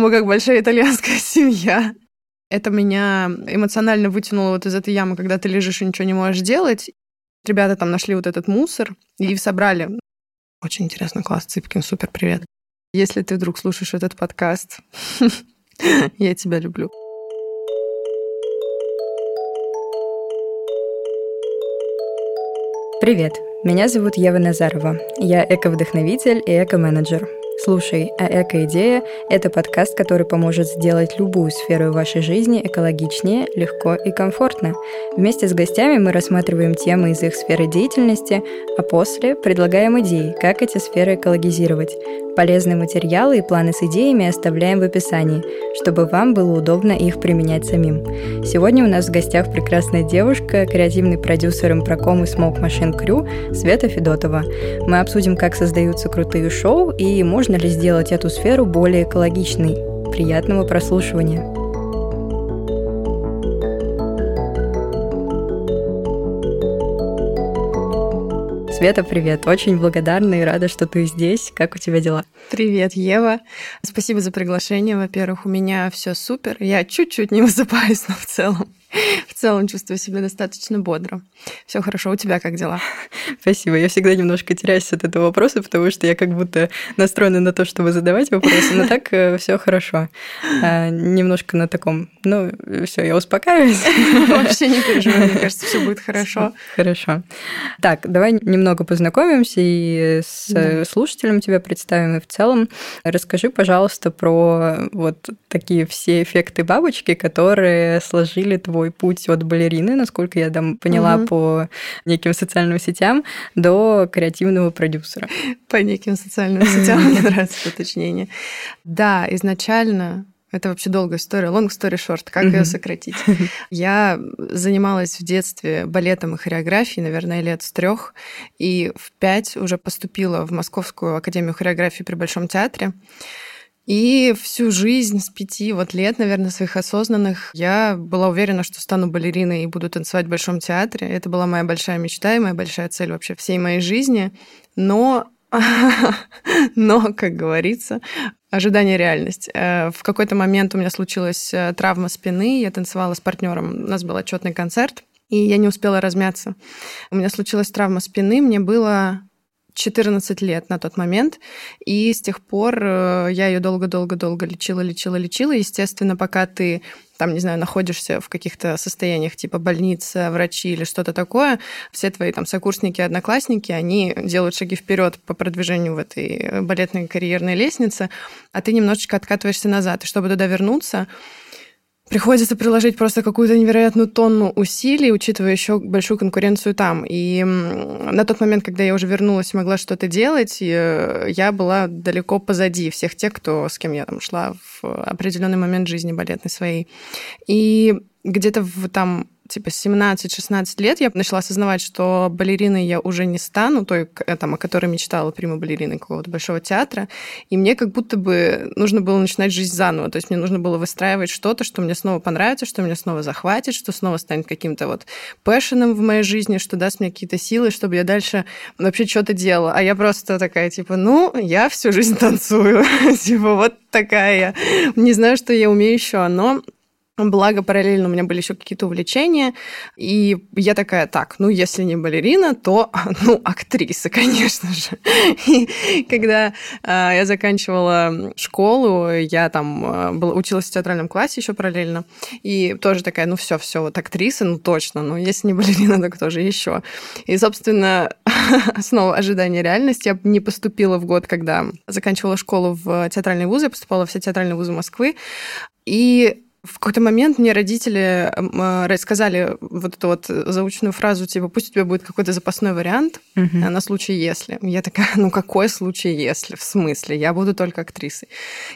Мы как большая итальянская семья. Это меня эмоционально вытянуло вот из этой ямы, когда ты лежишь и ничего не можешь делать. Ребята там нашли вот этот мусор и собрали. Очень интересно, класс, Цыпкин, супер, привет. Если ты вдруг слушаешь этот подкаст, я тебя люблю. Привет, меня зовут Ева Назарова. Я эко-вдохновитель и эко-менеджер. Слушай, а «Эко-идея» — это подкаст, который поможет сделать любую сферу вашей жизни экологичнее, легко и комфортно. Вместе с гостями мы рассматриваем темы из их сферы деятельности, а после предлагаем идеи, как эти сферы экологизировать. Полезные материалы и планы с идеями оставляем в описании, чтобы вам было удобно их применять самим. Сегодня у нас в гостях прекрасная девушка, креативный продюсер импроком и Smoke Machine Crew Света Федотова. Мы обсудим, как создаются крутые шоу и можно ли сделать эту сферу более экологичной. Приятного прослушивания! Света, привет. Очень благодарна и рада, что ты здесь. Как у тебя дела? Привет, Ева. Спасибо за приглашение. Во-первых, у меня все супер. Я чуть-чуть не высыпаюсь, но в целом в целом чувствую себя достаточно бодро. Все хорошо, у тебя как дела? Спасибо. Я всегда немножко теряюсь от этого вопроса, потому что я как будто настроена на то, чтобы задавать вопросы, но так э, все хорошо. А, немножко на таком, ну, все, я успокаиваюсь. Вообще не переживай, мне кажется, все будет хорошо. Хорошо. Так, давай немного познакомимся и с да. слушателем тебя представим, и в целом расскажи, пожалуйста, про вот такие все эффекты бабочки, которые сложили твой твой путь от балерины, насколько я там поняла угу. по неким социальным сетям, до креативного продюсера. По неким социальным сетям, мне нравится уточнение. Да, изначально это вообще долгая история, long story short, как ее сократить. Я занималась в детстве балетом и хореографией, наверное, лет с трех, и в пять уже поступила в Московскую академию хореографии при Большом театре. И всю жизнь с пяти вот лет, наверное, своих осознанных, я была уверена, что стану балериной и буду танцевать в Большом театре. Это была моя большая мечта и моя большая цель вообще всей моей жизни. Но но, как говорится, ожидание реальность. Э, в какой-то момент у меня случилась э, травма спины, я танцевала с партнером, у нас был отчетный концерт, и я не успела размяться. У меня случилась травма спины, мне было 14 лет на тот момент, и с тех пор э, я ее долго-долго-долго лечила, лечила, лечила. Естественно, пока ты там, не знаю, находишься в каких-то состояниях типа больница, врачи или что-то такое, все твои там сокурсники, одноклассники, они делают шаги вперед по продвижению в этой балетной карьерной лестнице, а ты немножечко откатываешься назад. И чтобы туда вернуться, приходится приложить просто какую-то невероятную тонну усилий, учитывая еще большую конкуренцию там. И на тот момент, когда я уже вернулась и могла что-то делать, э, я была далеко позади всех тех, кто, с кем я там шла в определенный момент жизни балетной своей. И где-то в там типа 17-16 лет я начала осознавать, что балериной я уже не стану, той, э, там, о которой мечтала прима балерины какого-то большого театра, и мне как будто бы нужно было начинать жизнь заново, то есть мне нужно было выстраивать что-то, что мне снова понравится, что меня снова захватит, что снова станет каким-то вот пэшеном в моей жизни, что даст мне какие-то силы, чтобы я дальше вообще что-то делала. А я просто такая, типа, ну, я всю жизнь танцую. типа, вот такая. Не знаю, что я умею еще, но Благо, параллельно у меня были еще какие-то увлечения. И я такая, так, ну, если не балерина, то, ну, актриса, конечно же. И когда э, я заканчивала школу, я там э, была, училась в театральном классе еще параллельно. И тоже такая, ну, все, все, вот актриса, ну, точно. Ну, если не балерина, так кто же еще? И, собственно, снова ожидание реальности. Я не поступила в год, когда заканчивала школу в театральный вуз, я поступала в все театральные вузы Москвы. И в какой-то момент мне родители э, сказали вот эту вот заученную фразу, типа, пусть у тебя будет какой-то запасной вариант угу. на случай если. Я такая, ну какой случай если? В смысле? Я буду только актрисой.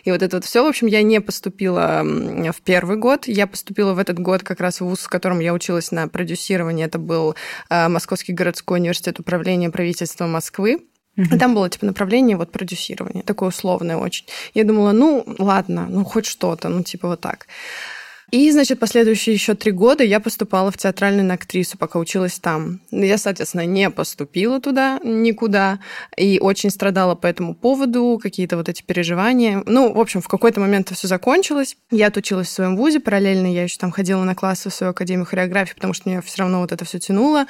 И вот это вот все, в общем, я не поступила в первый год. Я поступила в этот год как раз в вуз, в котором я училась на продюсирование. Это был э, Московский городской университет управления правительства Москвы. И там было типа направление вот продюсирование, такое условное очень. Я думала, ну ладно, ну хоть что-то, ну типа вот так. И, значит, последующие еще три года я поступала в театральную на актрису, пока училась там. Я, соответственно, не поступила туда никуда и очень страдала по этому поводу, какие-то вот эти переживания. Ну, в общем, в какой-то момент все закончилось. Я отучилась в своем вузе, параллельно я еще там ходила на классы в свою академию хореографии, потому что меня все равно вот это все тянуло.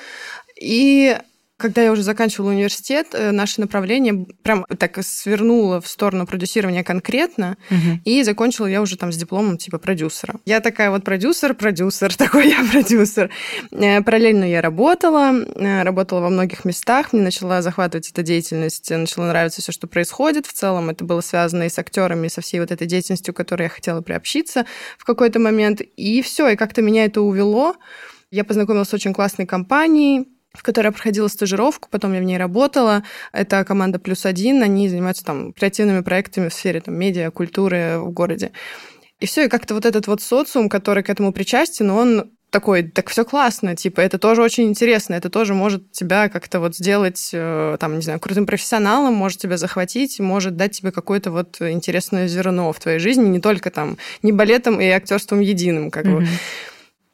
И когда я уже заканчивала университет, э, наше направление прям так свернуло в сторону продюсирования конкретно, угу. и закончила я уже там с дипломом типа продюсера. Я такая вот продюсер, продюсер, такой я продюсер. Э, параллельно я работала, э, работала во многих местах, мне начала захватывать эта деятельность, начала нравиться все, что происходит. В целом это было связано и с актерами, и со всей вот этой деятельностью, к которой я хотела приобщиться в какой-то момент. И все, и как-то меня это увело. Я познакомилась с очень классной компанией, в которой я проходила стажировку, потом я в ней работала. Это команда «Плюс один», они занимаются там креативными проектами в сфере там, медиа, культуры в городе. И все, и как-то вот этот вот социум, который к этому причастен, он такой, так все классно, типа, это тоже очень интересно, это тоже может тебя как-то вот сделать, э, там, не знаю, крутым профессионалом, может тебя захватить, может дать тебе какое-то вот интересное зерно в твоей жизни, не только там, не балетом и актерством единым, как mm-hmm. бы.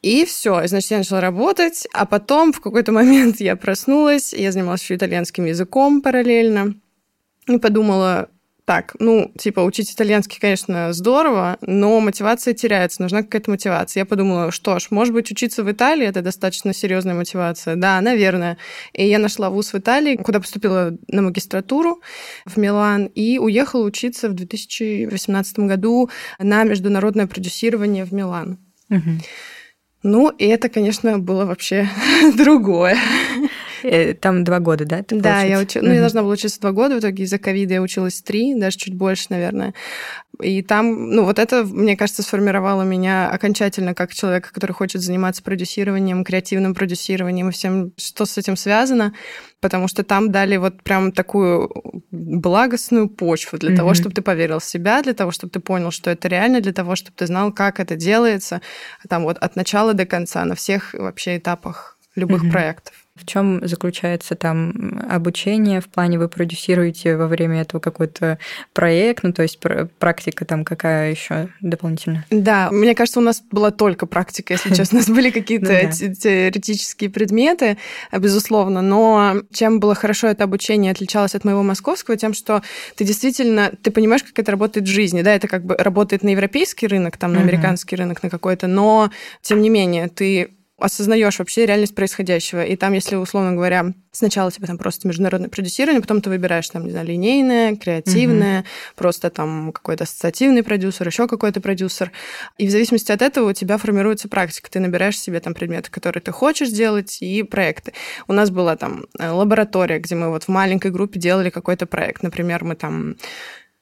И все, значит, я начала работать, а потом в какой-то момент я проснулась, я занималась еще итальянским языком параллельно, и подумала, так, ну, типа, учить итальянский, конечно, здорово, но мотивация теряется, нужна какая-то мотивация. Я подумала, что ж, может быть, учиться в Италии это достаточно серьезная мотивация. Да, наверное. И я нашла вуз в Италии, куда поступила на магистратуру в Милан и уехала учиться в 2018 году на международное продюсирование в Милан. Угу. Ну, и это, конечно, было вообще другое. Э, там два года, да? Ты да, я училась. Ну, я должна была учиться два года, в итоге из-за ковида я училась три, даже чуть больше, наверное. И там, ну, вот это, мне кажется, сформировало меня окончательно как человека, который хочет заниматься продюсированием, креативным продюсированием и всем, что с этим связано, потому что там дали вот прям такую благостную почву для mm-hmm. того, чтобы ты поверил в себя, для того, чтобы ты понял, что это реально, для того, чтобы ты знал, как это делается, там вот от начала до конца, на всех вообще этапах любых mm-hmm. проектов. В чем заключается там обучение в плане вы продюсируете во время этого какой-то проект, ну то есть практика там какая еще дополнительно? Да, мне кажется, у нас была только практика, если честно, у нас были какие-то ну теоретические предметы, безусловно, но чем было хорошо это обучение отличалось от моего московского, тем, что ты действительно, ты понимаешь, как это работает в жизни, да, это как бы работает на европейский рынок, там на американский рынок, на какой-то, но тем не менее ты осознаешь вообще реальность происходящего. И там, если, условно говоря, сначала тебе там просто международное продюсирование, потом ты выбираешь там, не знаю, линейное, креативное, угу. просто там какой-то ассоциативный продюсер, еще какой-то продюсер. И в зависимости от этого у тебя формируется практика. Ты набираешь себе там предметы, которые ты хочешь делать, и проекты. У нас была там э, лаборатория, где мы вот в маленькой группе делали какой-то проект. Например, мы там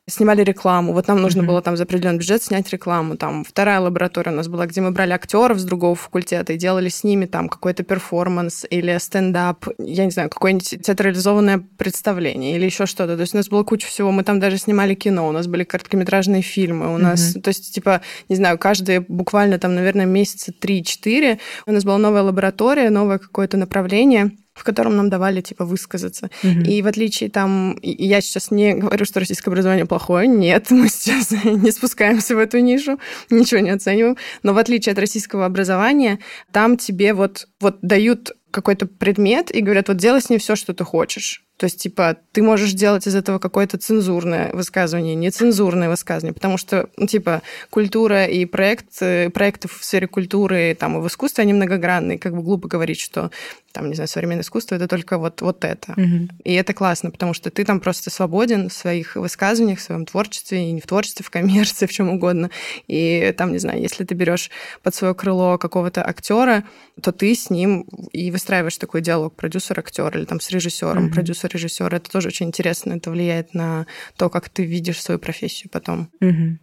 снимали рекламу. Вот нам нужно mm-hmm. было там за определенный бюджет снять рекламу. Там вторая лаборатория у нас была, где мы брали актеров с другого факультета и делали с ними там какой-то перформанс или стендап, я не знаю, какое-нибудь театрализованное представление или еще что-то. То есть у нас была куча всего. Мы там даже снимали кино, у нас были короткометражные фильмы, у mm-hmm. нас, то есть типа, не знаю, каждые буквально там, наверное, месяца 3-4 у нас была новая лаборатория, новое какое-то направление в котором нам давали, типа, высказаться. Угу. И в отличие там... Я сейчас не говорю, что российское образование плохое. Нет, мы сейчас не спускаемся в эту нишу, ничего не оцениваем. Но в отличие от российского образования, там тебе вот, вот дают какой-то предмет и говорят, вот делай с ним все, что ты хочешь. То есть, типа, ты можешь делать из этого какое-то цензурное высказывание, нецензурное высказывание, потому что, ну, типа, культура и проект, э, проекты в сфере культуры там, и в искусстве, они многогранные. Как бы глупо говорить, что, там, не знаю, современное искусство — это только вот, вот это. Угу. И это классно, потому что ты там просто свободен в своих высказываниях, в своем творчестве, и не в творчестве, в коммерции, в чем угодно. И там, не знаю, если ты берешь под свое крыло какого-то актера, то ты с ним и выстраиваешь такой диалог продюсер-актер или там с режиссером, угу. продюсер режиссер. Это тоже очень интересно. Это влияет на то, как ты видишь свою профессию потом. Угу.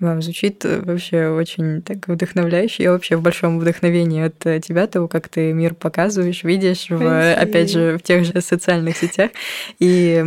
Вам звучит э, вообще очень так вдохновляюще. Я вообще в большом вдохновении от э, тебя, того, как ты мир показываешь, видишь, в, опять же, в тех же социальных сетях. И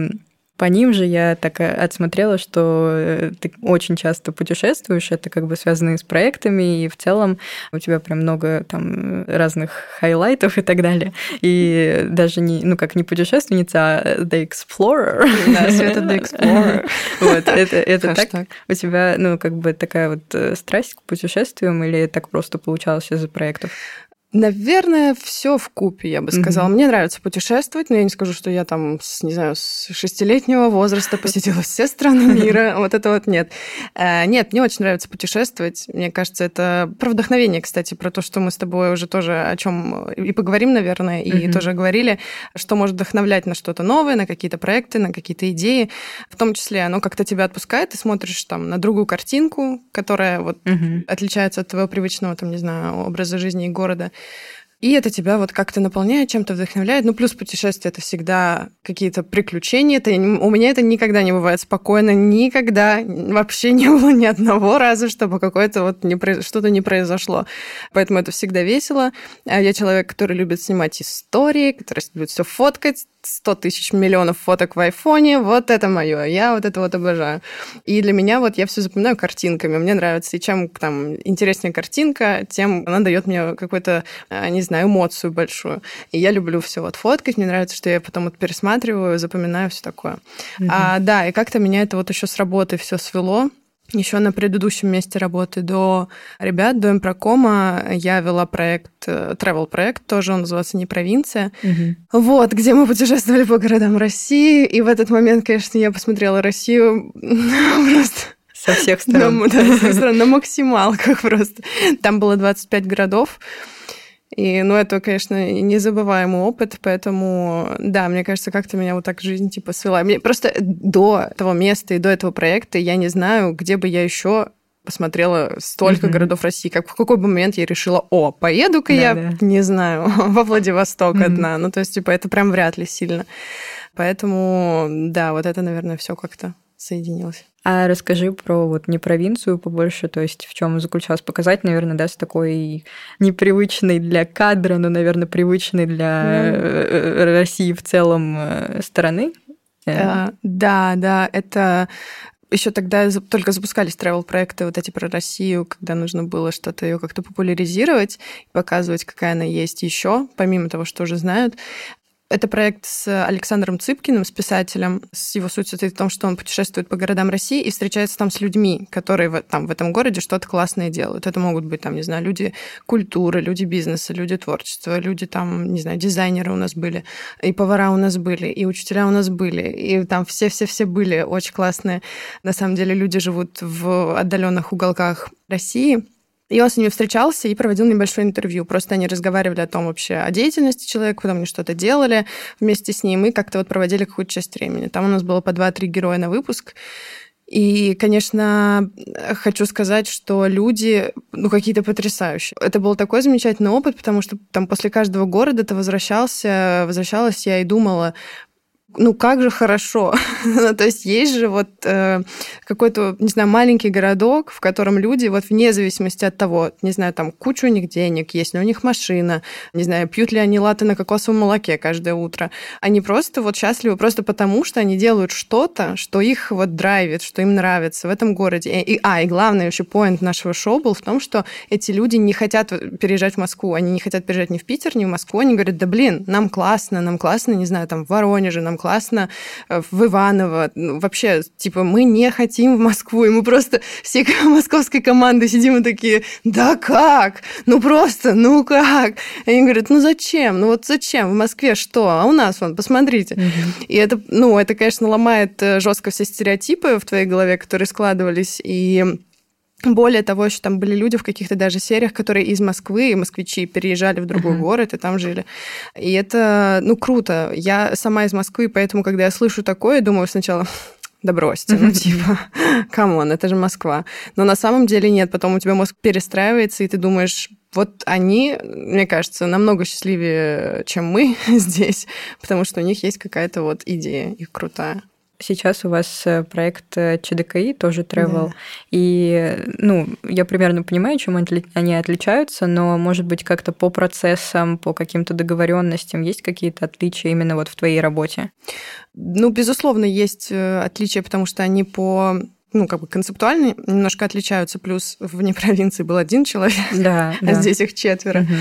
По ним же я так э, отсмотрела, что э, ты очень часто путешествуешь, это как бы связано с проектами, и в целом у тебя прям много там разных хайлайтов и так далее. И даже не, ну как не путешественница, а The Explorer. Да, Света The Explorer. Вот, это, это так. У тебя, ну, как бы такая вот э, страсть к путешествиям или так просто получалось из-за проектов? Наверное, все в купе, я бы сказала. Mm-hmm. Мне нравится путешествовать, но я не скажу, что я там, с, не знаю, с шестилетнего возраста посетила все страны мира. Вот это вот нет. Э, нет, мне очень нравится путешествовать. Мне кажется, это про вдохновение, кстати, про то, что мы с тобой уже тоже о чем и поговорим, наверное, и тоже говорили, что может вдохновлять на что-то новое, на какие-то проекты, на какие-то идеи. В том числе оно как-то тебя отпускает, ты смотришь там на другую картинку, которая вот отличается от твоего привычного, там, не знаю, образа жизни и города. И это тебя вот как-то наполняет, чем-то вдохновляет. Ну, плюс путешествие — это всегда какие-то приключения. Это, у меня это никогда не бывает спокойно. Никогда вообще не было ни одного раза, чтобы какое-то вот не, что-то не произошло. Поэтому это всегда весело. А я человек, который любит снимать истории, который любит все фоткать, 100 тысяч миллионов фоток в айфоне, вот это мое, я вот это вот обожаю. И для меня вот я все запоминаю картинками, мне нравится, и чем там интереснее картинка, тем она дает мне какую-то, э, не знаю, эмоцию большую. И я люблю все вот фоткать, мне нравится, что я потом вот пересматриваю, запоминаю все такое. Mm-hmm. А, да, и как-то меня это вот еще с работы все свело, еще на предыдущем месте работы до ребят, до Импрокома, я вела проект, э, travel проект, тоже он называется «Не провинция». Угу. Вот, где мы путешествовали по городам России. И в этот момент, конечно, я посмотрела Россию просто со всех сторон. На, да, со всех сторон, на максималках просто. Там было 25 городов. И, ну, это, конечно, незабываемый опыт, поэтому, да, мне кажется, как-то меня вот так жизнь, типа, свела. Мне просто до того места и до этого проекта я не знаю, где бы я еще посмотрела столько mm-hmm. городов России, как в какой бы момент я решила, о, поеду-ка да, я, да. не знаю, во Владивосток mm-hmm. одна. Ну, то есть, типа, это прям вряд ли сильно. Поэтому, да, вот это, наверное, все как-то соединилось. А расскажи про вот не провинцию побольше, то есть в чем заключалось показать, наверное, да, с такой непривычной для кадра, но, наверное, привычной для mm. России в целом э, стороны. Да, да, да, это еще тогда только запускались travel проекты вот эти про Россию, когда нужно было что-то ее как-то популяризировать, показывать, какая она есть еще, помимо того, что уже знают. Это проект с Александром Цыпкиным, с писателем. С его суть состоит в том, что он путешествует по городам России и встречается там с людьми, которые в, там, в этом городе что-то классное делают. Это могут быть, там, не знаю, люди культуры, люди бизнеса, люди творчества, люди там, не знаю, дизайнеры у нас были, и повара у нас были, и учителя у нас были, и там все-все-все были очень классные. На самом деле люди живут в отдаленных уголках России, и он с ними встречался и проводил небольшое интервью. Просто они разговаривали о том вообще, о деятельности человека, потом они что-то делали вместе с ним и как-то вот проводили какую-то часть времени. Там у нас было по 2-3 героя на выпуск. И, конечно, хочу сказать, что люди, ну, какие-то потрясающие. Это был такой замечательный опыт, потому что там после каждого города ты возвращался, возвращалась я и думала, ну как же хорошо. Ну, то есть есть же вот э, какой-то, не знаю, маленький городок, в котором люди вот вне зависимости от того, не знаю, там куча у них денег, есть ли у них машина, не знаю, пьют ли они латы на кокосовом молоке каждое утро. Они просто вот счастливы просто потому, что они делают что-то, что их вот драйвит, что им нравится в этом городе. И, и, а, и главный вообще поинт нашего шоу был в том, что эти люди не хотят переезжать в Москву, они не хотят переезжать ни в Питер, ни в Москву, они говорят, да блин, нам классно, нам классно, не знаю, там в Воронеже, нам классно э, в Иваново. Ну, вообще, типа, мы не хотим в Москву, и мы просто все московской команды сидим и такие, да как? Ну просто, ну как? И они говорят, ну зачем? Ну вот зачем? В Москве что? А у нас, вон, посмотрите. Mm-hmm. И это, ну, это, конечно, ломает э, жестко все стереотипы в твоей голове, которые складывались, и более того, еще там были люди в каких-то даже сериях, которые из Москвы, москвичи переезжали в другой uh-huh. город и там жили. И это, ну, круто. Я сама из Москвы, поэтому, когда я слышу такое, думаю сначала, да бросьте, ну типа, come on, это же Москва. Но на самом деле нет, потом у тебя мозг перестраивается, и ты думаешь, вот они, мне кажется, намного счастливее, чем мы здесь, потому что у них есть какая-то вот идея их крутая. Сейчас у вас э, проект э, ЧДКИ, тоже travel. Да. И, ну, я примерно понимаю, чем они отличаются, но, может быть, как-то по процессам, по каким-то договоренностям есть какие-то отличия именно вот в твоей работе? Ну, безусловно, есть э, отличия, потому что они по ну, как бы концептуально немножко отличаются. Плюс вне провинции был один человек, да, а да. здесь их четверо. Угу.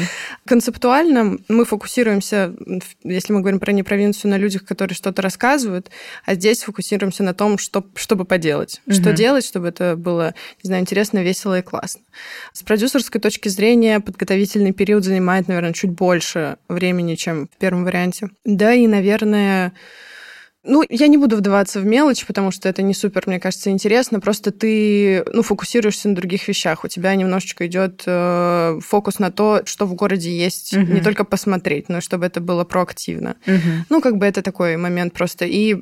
Концептуально мы фокусируемся, если мы говорим про не провинцию, на людях, которые что-то рассказывают, а здесь фокусируемся на том, что, чтобы поделать. Угу. Что делать, чтобы это было, не знаю, интересно, весело и классно. С продюсерской точки зрения подготовительный период занимает, наверное, чуть больше времени, чем в первом варианте. Да, и, наверное, ну, я не буду вдаваться в мелочь, потому что это не супер, мне кажется, интересно. Просто ты, ну, фокусируешься на других вещах. У тебя немножечко идет э, фокус на то, что в городе есть, угу. не только посмотреть, но чтобы это было проактивно. Угу. Ну, как бы это такой момент просто. И,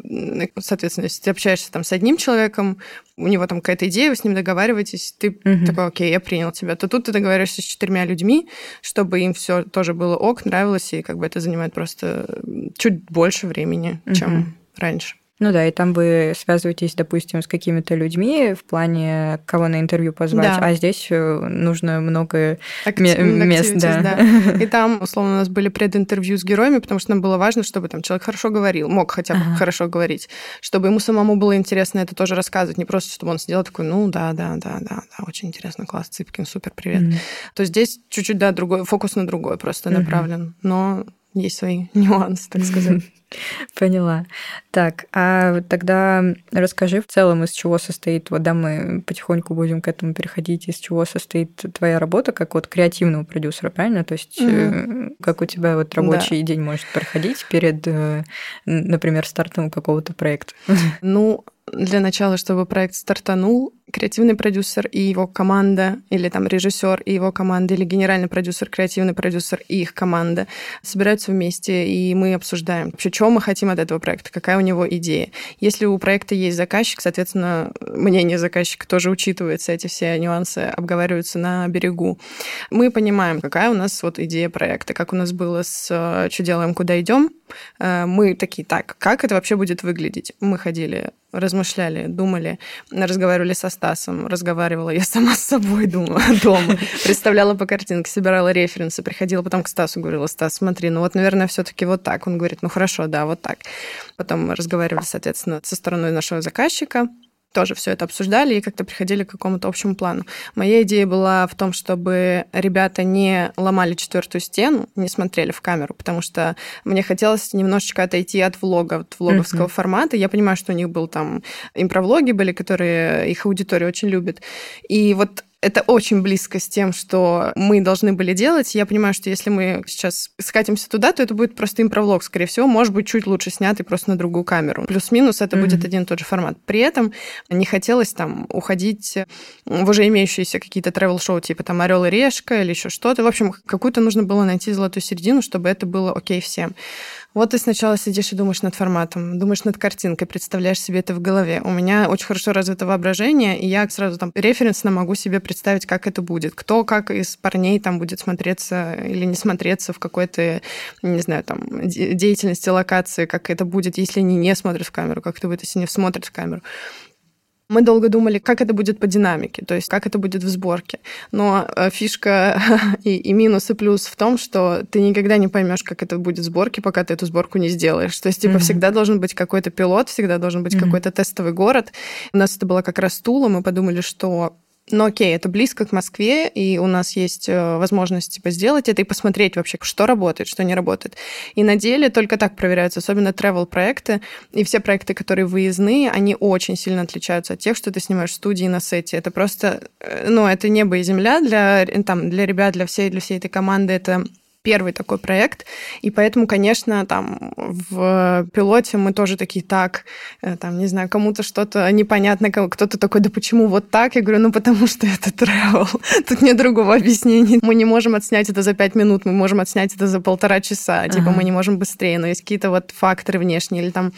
соответственно, если ты общаешься там с одним человеком, у него там какая-то идея, вы с ним договариваетесь, ты угу. такой, окей, я принял тебя. То тут ты договариваешься с четырьмя людьми, чтобы им все тоже было ок, нравилось, и как бы это занимает просто чуть больше времени, угу. чем раньше. Ну да, и там вы связываетесь, допустим, с какими-то людьми в плане, кого на интервью позвать, да. а здесь э, нужно много Актив... мест. Да. да. И там, условно, у нас были прединтервью с героями, потому что нам было важно, чтобы там человек хорошо говорил, мог хотя бы ага. хорошо говорить, чтобы ему самому было интересно это тоже рассказывать, не просто, чтобы он сделал такой, ну да, да, да, да, да, очень интересно, класс, Цыпкин, супер, привет. Mm-hmm. То здесь чуть-чуть, да, другой, фокус на другой просто mm-hmm. направлен, но есть свои нюансы, так сказать. Поняла. Так, а тогда расскажи в целом, из чего состоит, вот да, мы потихоньку будем к этому переходить, из чего состоит твоя работа как вот креативного продюсера, правильно? То есть mm-hmm. как у тебя вот рабочий да. день может проходить перед, э, например, стартом какого-то проекта? Ну, для начала, чтобы проект стартанул, креативный продюсер и его команда, или там режиссер и его команда, или генеральный продюсер, креативный продюсер и их команда собираются вместе, и мы обсуждаем вообще, что мы хотим от этого проекта, какая у него идея. Если у проекта есть заказчик, соответственно, мнение заказчика тоже учитывается, эти все нюансы обговариваются на берегу. Мы понимаем, какая у нас вот идея проекта, как у нас было с э, «Что делаем, куда идем», э, мы такие, так, как это вообще будет выглядеть? Мы ходили размышляли, думали, разговаривали со Стасом, разговаривала я сама с собой думала дома, представляла по картинке, собирала референсы, приходила потом к Стасу, говорила, Стас, смотри, ну вот, наверное, все таки вот так. Он говорит, ну хорошо, да, вот так. Потом мы разговаривали, соответственно, со стороной нашего заказчика, тоже все это обсуждали и как-то приходили к какому-то общему плану. Моя идея была в том, чтобы ребята не ломали четвертую стену, не смотрели в камеру, потому что мне хотелось немножечко отойти от влога, от влоговского mm-hmm. формата. Я понимаю, что у них был там импровлоги были, которые их аудитория очень любит. И вот это очень близко с тем, что мы должны были делать. Я понимаю, что если мы сейчас скатимся туда, то это будет просто импровлог, скорее всего, может быть, чуть лучше снятый просто на другую камеру. Плюс-минус это mm-hmm. будет один и тот же формат. При этом не хотелось там уходить в уже имеющиеся какие-то travel-шоу, типа там Орел и Решка или еще что-то. В общем, какую-то нужно было найти золотую середину, чтобы это было окей всем. Вот ты сначала сидишь и думаешь над форматом, думаешь над картинкой, представляешь себе это в голове. У меня очень хорошо развито воображение, и я сразу там референсно могу себе представить, как это будет. Кто как из парней там будет смотреться или не смотреться в какой-то, не знаю, там, деятельности, локации, как это будет, если они не смотрят в камеру, как это будет, если не смотрят в камеру. Мы долго думали, как это будет по динамике, то есть как это будет в сборке. Но э, фишка и, и минус, и плюс в том, что ты никогда не поймешь, как это будет в сборке, пока ты эту сборку не сделаешь. То есть, типа, mm-hmm. всегда должен быть какой-то пилот, всегда должен быть mm-hmm. какой-то тестовый город. У нас это было как раз Тула, мы подумали, что ну окей, это близко к Москве, и у нас есть э, возможность типа, сделать это и посмотреть вообще, что работает, что не работает. И на деле только так проверяются, особенно travel проекты и все проекты, которые выездные, они очень сильно отличаются от тех, что ты снимаешь в студии на сете. Это просто, э, ну, это небо и земля для, там, для ребят, для всей, для всей этой команды. Это первый такой проект, и поэтому, конечно, там в пилоте мы тоже такие, так, э, там, не знаю, кому-то что-то непонятно, кто-то такой, да почему вот так? Я говорю, ну потому что это travel, тут нет другого объяснения. Мы не можем отснять это за пять минут, мы можем отснять это за полтора часа, типа мы не можем быстрее, но есть какие-то вот факторы внешние, или там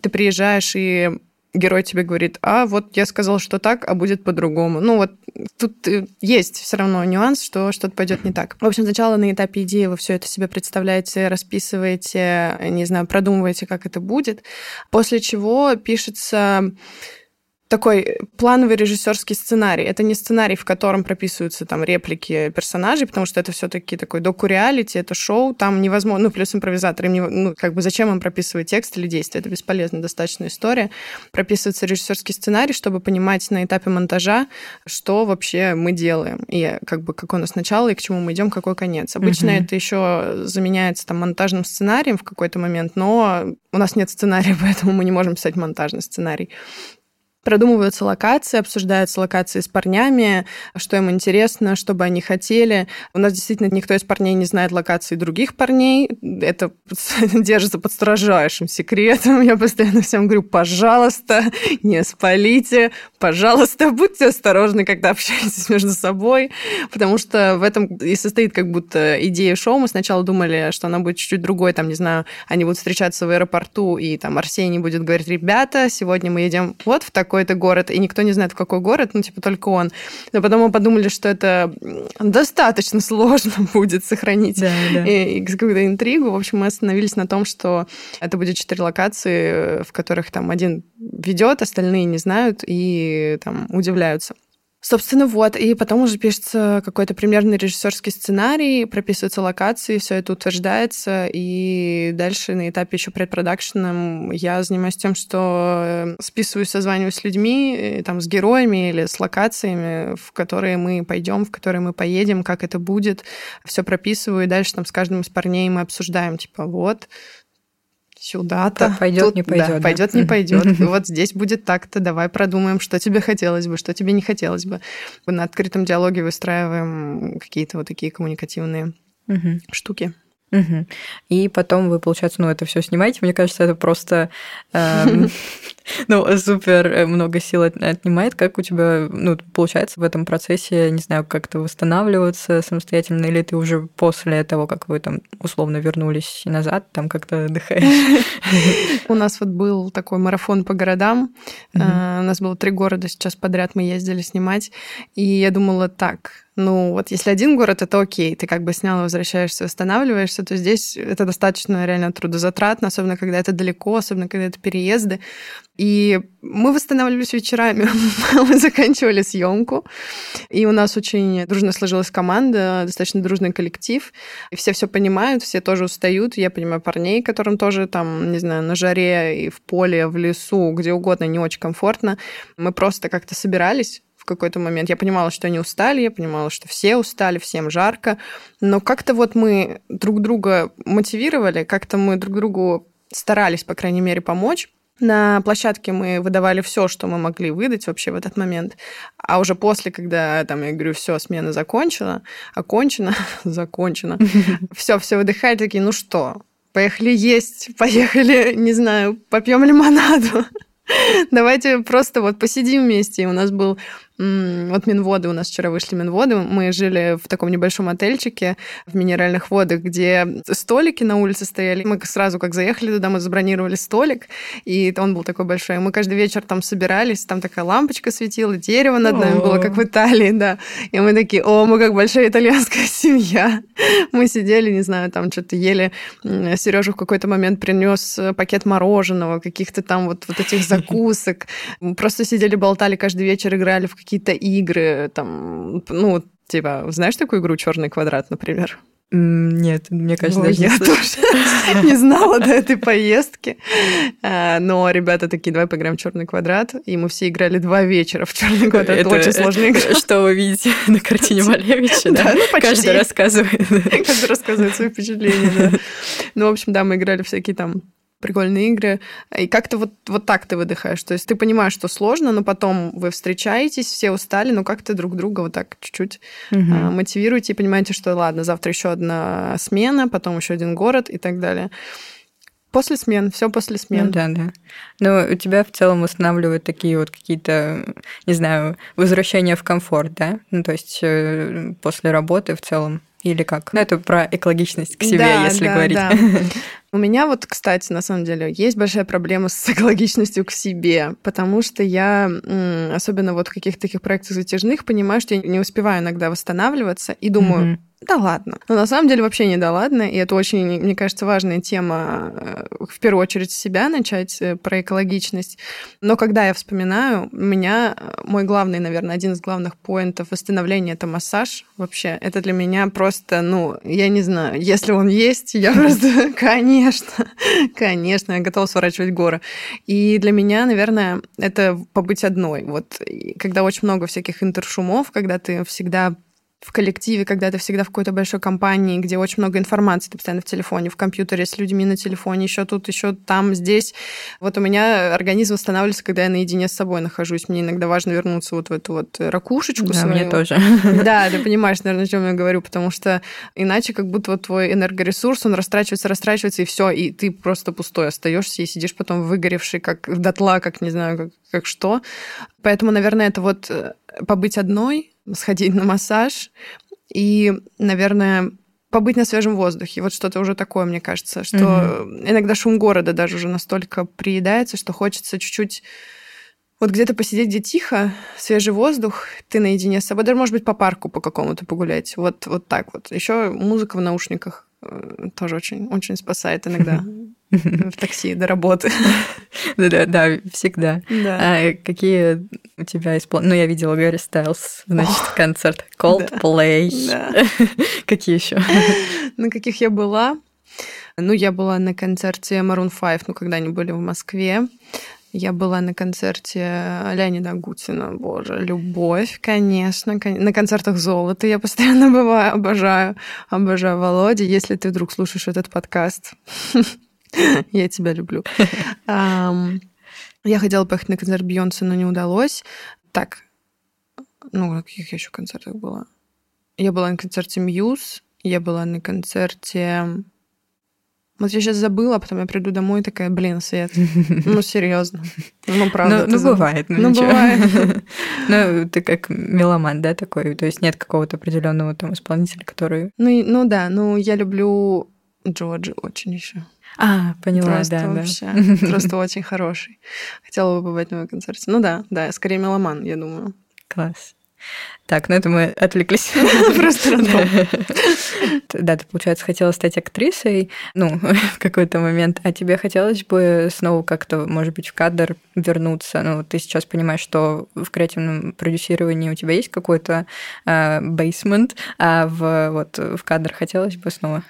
ты приезжаешь и герой тебе говорит, а вот я сказал, что так, а будет по-другому. Ну вот тут э, есть все равно нюанс, что что-то пойдет не так. В общем, сначала на этапе идеи вы все это себе представляете, расписываете, не знаю, продумываете, как это будет, после чего пишется такой плановый режиссерский сценарий. Это не сценарий, в котором прописываются там реплики персонажей, потому что это все-таки такой доку-реалити, это шоу, там невозможно, ну, плюс импровизатор, им не, ну, как бы зачем им прописывать текст или действие, это бесполезно, достаточно история. Прописывается режиссерский сценарий, чтобы понимать на этапе монтажа, что вообще мы делаем, и как бы какое у нас начало, и к чему мы идем, какой конец. Обычно mm-hmm. это еще заменяется там монтажным сценарием в какой-то момент, но у нас нет сценария, поэтому мы не можем писать монтажный сценарий продумываются локации, обсуждаются локации с парнями, что им интересно, что бы они хотели. У нас действительно никто из парней не знает локации других парней. Это держится под строжайшим секретом. Я постоянно всем говорю, пожалуйста, не спалите, пожалуйста, будьте осторожны, когда общаетесь между собой, потому что в этом и состоит как будто идея шоу. Мы сначала думали, что она будет чуть-чуть другой, там, не знаю, они будут встречаться в аэропорту, и там Арсений будет говорить, ребята, сегодня мы едем вот в такой какой-то город, и никто не знает, в какой город, ну, типа, только он. Но потом мы подумали, что это достаточно сложно будет сохранить да, да. И, и какую-то интригу. В общем, мы остановились на том, что это будет четыре локации, в которых там один ведет, остальные не знают и там удивляются. Собственно, вот. И потом уже пишется какой-то примерный режиссерский сценарий, прописываются локации, все это утверждается. И дальше на этапе еще предпродакшеном я занимаюсь тем, что э, списываюсь, созваниваюсь с людьми, э, там, с героями или с локациями, в которые мы пойдем, в которые мы поедем, как это будет. Все прописываю, и дальше там с каждым из парней мы обсуждаем, типа, вот, сюда-то. Пойдет, не пойдет. Да, да. Пойдет, не пойдет. Вот здесь будет так-то. Давай продумаем, что тебе хотелось бы, что тебе не хотелось бы. На открытом диалоге выстраиваем какие-то вот такие коммуникативные штуки. Угу. И потом вы, получается, ну, это все снимаете. Мне кажется, это просто эм, ну, супер э, много сил отнимает. Как у тебя, ну, получается в этом процессе, не знаю, как-то восстанавливаться самостоятельно, или ты уже после того, как вы там условно вернулись назад, там как-то отдыхаешь? У нас вот был такой марафон по городам. Э, у нас было три города сейчас подряд мы ездили снимать. И я думала, так, ну, вот если один город, это окей, ты как бы снял, возвращаешься, восстанавливаешься, то здесь это достаточно реально трудозатратно, особенно когда это далеко, особенно когда это переезды. И мы восстанавливались вечерами, мы заканчивали съемку, и у нас очень дружно сложилась команда, достаточно дружный коллектив, и все все понимают, все тоже устают. Я понимаю парней, которым тоже там, не знаю, на жаре и в поле, в лесу, где угодно не очень комфортно. Мы просто как-то собирались, какой-то момент. Я понимала, что они устали, я понимала, что все устали, всем жарко. Но как-то вот мы друг друга мотивировали, как-то мы друг другу старались, по крайней мере, помочь. На площадке мы выдавали все, что мы могли выдать вообще в этот момент. А уже после, когда там, я говорю, все, смена закончила, окончена, закончена, все, все выдыхали, такие, ну что, поехали есть, поехали, не знаю, попьем лимонаду. Давайте просто вот посидим вместе. И у нас был вот Минводы, у нас вчера вышли Минводы, мы жили в таком небольшом отельчике в Минеральных водах, где столики на улице стояли. Мы сразу, как заехали туда, мы забронировали столик, и он был такой большой. Мы каждый вечер там собирались, там такая лампочка светила, дерево над нами было, как в Италии, да. И мы такие, о, мы как большая итальянская семья. Мы сидели, не знаю, там что-то ели. Сережа в какой-то момент принес пакет мороженого, каких-то там вот, вот этих закусок. Мы просто сидели, болтали каждый вечер, играли в какие-то игры, там, ну, типа, знаешь такую игру Черный квадрат, например? Нет, мне кажется, Ой, даже я тоже не знала до этой поездки. А, но ребята такие, давай поиграем в черный квадрат. И мы все играли два вечера в черный квадрат. Это очень сложная игра. Что вы видите на картине Малевича, да? Ну, Каждый рассказывает. Каждый рассказывает свои впечатления, да. Ну, в общем, да, мы играли всякие там прикольные игры. И как-то вот, вот так ты выдыхаешь. То есть ты понимаешь, что сложно, но потом вы встречаетесь, все устали, но как-то друг друга вот так чуть-чуть угу. а, мотивируете и понимаете, что ладно, завтра еще одна смена, потом еще один город и так далее. После смен, все после смен. Ну, да, да. Но у тебя в целом устанавливают такие вот какие-то, не знаю, возвращения в комфорт, да? Ну, то есть э, после работы в целом или как? Ну, это про экологичность к себе, да, если да, говорить. Да. У меня вот, кстати, на самом деле, есть большая проблема с экологичностью к себе, потому что я, особенно вот в каких-то таких проектах затяжных, понимаю, что я не успеваю иногда восстанавливаться и думаю, mm-hmm да ладно. Но на самом деле вообще не да ладно, и это очень, мне кажется, важная тема э, в первую очередь с себя начать э, про экологичность. Но когда я вспоминаю, у меня э, мой главный, наверное, один из главных поинтов восстановления это массаж. Вообще, это для меня просто, ну, я не знаю, если он есть, я просто, конечно, конечно, я готова сворачивать горы. И для меня, наверное, это побыть одной. Вот когда очень много всяких интершумов, когда ты всегда в коллективе, когда ты всегда в какой-то большой компании, где очень много информации, ты постоянно в телефоне, в компьютере, с людьми на телефоне, еще тут, еще там, здесь. Вот у меня организм восстанавливается, когда я наедине с собой нахожусь. Мне иногда важно вернуться вот в эту вот ракушечку да, свою. мне тоже. Да, ты понимаешь, наверное, о чем я говорю, потому что иначе как будто вот твой энергоресурс, он растрачивается, растрачивается, и все, и ты просто пустой остаешься и сидишь потом выгоревший, как дотла, как не знаю, как, как что. Поэтому, наверное, это вот э, побыть одной, сходить на массаж и, наверное, побыть на свежем воздухе. Вот что-то уже такое, мне кажется, что угу. иногда шум города даже уже настолько приедается, что хочется чуть-чуть вот где-то посидеть, где тихо, свежий воздух, ты наедине с собой, даже, может быть, по парку по какому-то погулять. Вот, вот так вот. Еще музыка в наушниках тоже очень, очень спасает иногда в такси до работы. Да, да, всегда. Да. А какие у тебя исполнения? Ну, я видела Гарри Стайлз, значит, концерт Coldplay. Какие еще? На каких я была? Ну, я была на концерте Maroon 5, ну, когда они были в Москве. Я была на концерте Леонида Гутина, боже, любовь, конечно. На концертах золота я постоянно бываю, обожаю, обожаю Володя. Если ты вдруг слушаешь этот подкаст, Я тебя люблю. Я хотела поехать на концерт Бьонса, но не удалось. Так, ну, на каких еще концертах была? Я была на концерте Мьюз, я была на концерте... Вот я сейчас забыла, а потом я приду домой такая, блин, Свет, ну серьезно, ну правда. Ну, ну бывает, ну, ну бывает. Ну ты как меломан, да, такой, то есть нет какого-то определенного там исполнителя, который. Ну, ну да, ну я люблю Джорджи очень еще. А, поняла, просто да, вообще, да. Просто очень хороший. Хотела бы побывать на его концерте. Ну да, да, скорее меломан, я думаю. Класс. Так, ну это мы отвлеклись. Просто Да, ты, получается, хотела стать актрисой, ну, в какой-то момент. А тебе хотелось бы снова как-то, может быть, в кадр вернуться? Ну, ты сейчас понимаешь, что в креативном продюсировании у тебя есть какой-то бейсмент, а в, вот, в кадр хотелось бы снова?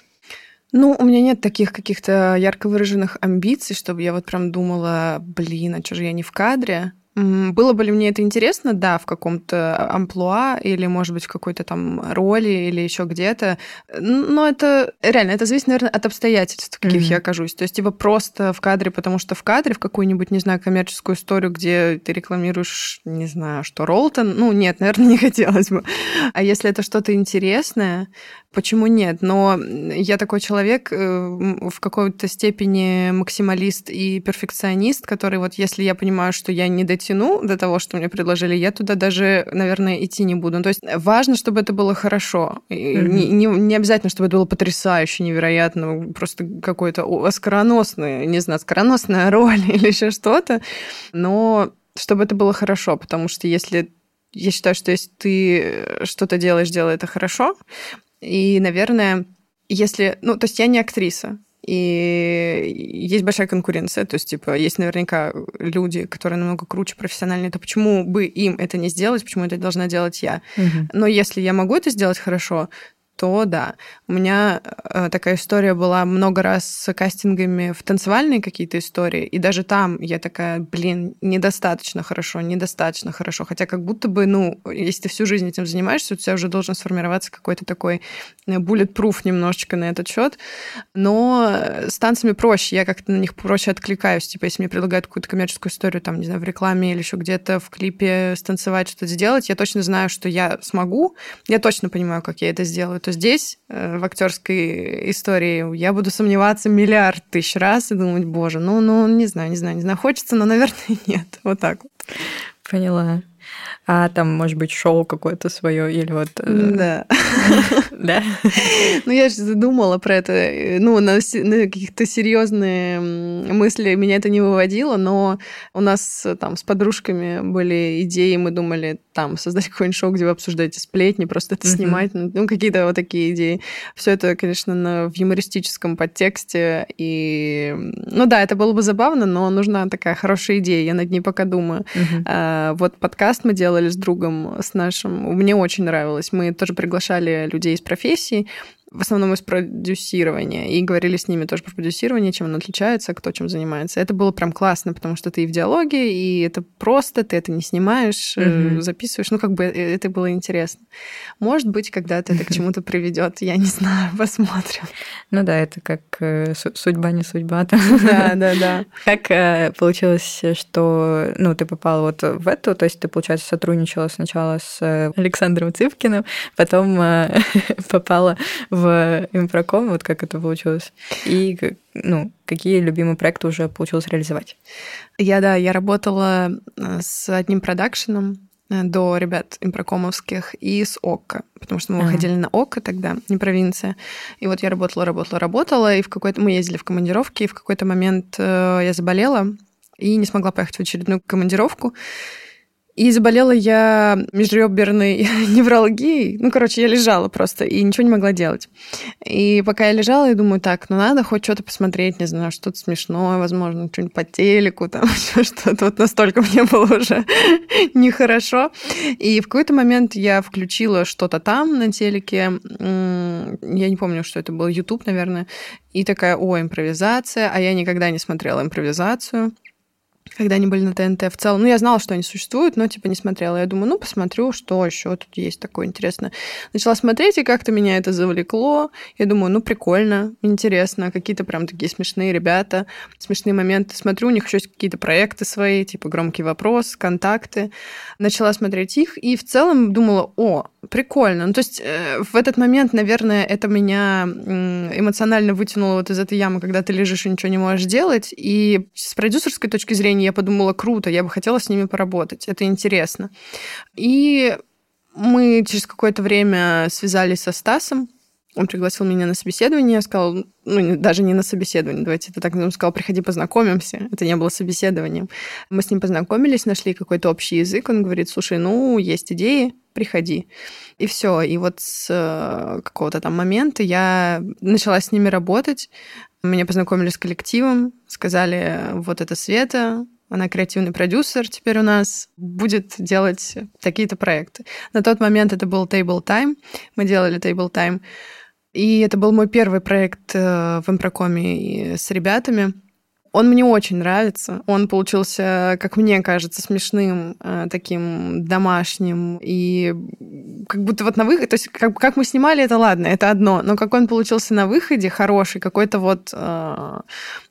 Ну, у меня нет таких каких-то ярко выраженных амбиций, чтобы я вот прям думала, блин, а что же я не в кадре? Было бы ли мне это интересно? Да, в каком-то амплуа или, может быть, в какой-то там роли или еще где-то. Но это реально, это зависит, наверное, от обстоятельств, в каких mm-hmm. я окажусь. То есть, типа, просто в кадре, потому что в кадре, в какую-нибудь, не знаю, коммерческую историю, где ты рекламируешь, не знаю, что Ролтон, ну, нет, наверное, не хотелось бы. А если это что-то интересное, Почему нет? Но я такой человек э, в какой-то степени максималист и перфекционист, который вот если я понимаю, что я не дотяну до того, что мне предложили, я туда даже, наверное, идти не буду. То есть важно, чтобы это было хорошо. Mm-hmm. Не, не, не обязательно, чтобы это было потрясающе, невероятно, просто какой-то оскароносный, не знаю, оскароносная роль или еще что-то, но чтобы это было хорошо, потому что если я считаю, что если ты что-то делаешь, делай это хорошо, и, наверное, если... Ну, то есть я не актриса, и есть большая конкуренция, то есть, типа, есть наверняка люди, которые намного круче, профессиональнее, то почему бы им это не сделать, почему это должна делать я? Угу. Но если я могу это сделать хорошо, то да. У меня э, такая история была много раз с кастингами в танцевальные какие-то истории, и даже там я такая, блин, недостаточно хорошо, недостаточно хорошо. Хотя как будто бы, ну, если ты всю жизнь этим занимаешься, у тебя уже должен сформироваться какой-то такой э, bulletproof немножечко на этот счет. Но э, с танцами проще, я как-то на них проще откликаюсь. Типа, если мне предлагают какую-то коммерческую историю, там, не знаю, в рекламе или еще где-то в клипе станцевать, что-то сделать, я точно знаю, что я смогу, я точно понимаю, как я это сделаю то здесь, э, в актерской истории, я буду сомневаться миллиард тысяч раз и думать, боже, ну, ну, не знаю, не знаю, не знаю, хочется, но, наверное, нет. Вот так вот. Поняла. А там, может быть, шоу какое-то свое или вот... Э, да. Да? Ну, я же задумала про это. Ну, на, каких-то серьезные мысли меня это не выводило, но у нас там с подружками были идеи, мы думали там создать какое-нибудь шоу, где вы обсуждаете сплетни, просто это снимать, ну, какие-то вот такие идеи. Все это, конечно, в юмористическом подтексте. И, ну да, это было бы забавно, но нужна такая хорошая идея. Я над ней пока думаю. А, вот подкаст мы делали с другом, с нашим. Мне очень нравилось. Мы тоже приглашали людей из профессии, в основном из продюсирования, и говорили с ними тоже про продюсирование, чем оно отличается, кто чем занимается. Это было прям классно, потому что ты и в диалоге, и это просто, ты это не снимаешь, mm-hmm. записываешь. Ну, как бы э, это было интересно. Может быть, когда-то это к чему-то приведет, я не знаю, посмотрим. Ну да, это как э, судьба, не судьба. Да, да, да. Как получилось, что ну, ты попала вот в эту, то есть ты, получается, сотрудничала сначала с Александром Цывкиным, потом попала в импроком, вот как это получилось, и ну, какие любимые проекты уже получилось реализовать? Я, да, я работала э, с одним продакшеном э, до ребят импрокомовских и с ОККО, потому что мы ага. выходили на ОККО тогда, не провинция. И вот я работала, работала, работала, и в какой-то мы ездили в командировки, и в какой-то момент э, я заболела и не смогла поехать в очередную командировку. И заболела я межреберной невралгией. Ну, короче, я лежала просто и ничего не могла делать. И пока я лежала, я думаю, так, ну надо хоть что-то посмотреть, не знаю, что-то смешное, возможно, что-нибудь по телеку, там что-то. Вот настолько мне было уже нехорошо. И в какой-то момент я включила что-то там на телеке. Я не помню, что это был YouTube, наверное. И такая, о, импровизация. А я никогда не смотрела импровизацию когда они были на ТНТ в целом. Ну, я знала, что они существуют, но, типа, не смотрела. Я думаю, ну, посмотрю, что еще тут есть такое интересное. Начала смотреть, и как-то меня это завлекло. Я думаю, ну, прикольно, интересно. Какие-то прям такие смешные ребята, смешные моменты. Смотрю, у них еще есть какие-то проекты свои, типа «Громкий вопрос», «Контакты». Начала смотреть их, и в целом думала, о, прикольно. Ну, то есть э, в этот момент, наверное, это меня эмоционально вытянуло вот из этой ямы, когда ты лежишь и ничего не можешь делать. И с продюсерской точки зрения я подумала, круто, я бы хотела с ними поработать. Это интересно. И мы через какое-то время связались со Стасом, он пригласил меня на собеседование, сказал, ну, даже не на собеседование, давайте это так назовем, сказал, приходи познакомимся. Это не было собеседованием. Мы с ним познакомились, нашли какой-то общий язык. Он говорит, слушай, ну, есть идеи, приходи. И все. И вот с э, какого-то там момента я начала с ними работать. Меня познакомили с коллективом, сказали, вот это Света, она креативный продюсер теперь у нас, будет делать такие-то проекты. На тот момент это был Table Time. Мы делали Table Time. И это был мой первый проект э, в импрокоме с ребятами. Он мне очень нравится. Он получился, как мне кажется, смешным, э, таким домашним. И как будто вот на выходе... То есть как, как мы снимали, это ладно, это одно. Но как он получился на выходе, хороший, какой-то вот, э,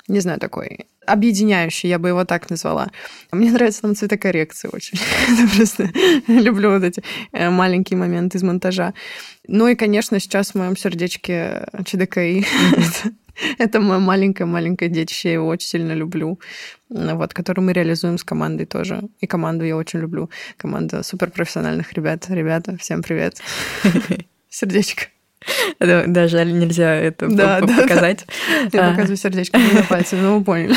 не знаю, такой объединяющий, я бы его так назвала. Мне нравится там цветокоррекция очень. просто люблю вот эти маленькие моменты из монтажа. Ну и, конечно, сейчас в моем сердечке ЧДКИ. Это мое маленькое-маленькое детище, я его очень сильно люблю. Вот, который мы реализуем с командой тоже. И команду я очень люблю. Команда суперпрофессиональных ребят. Ребята, всем привет. Сердечко. Да, жаль, нельзя это да, показать. Я показываю сердечко на пальце, но вы поняли.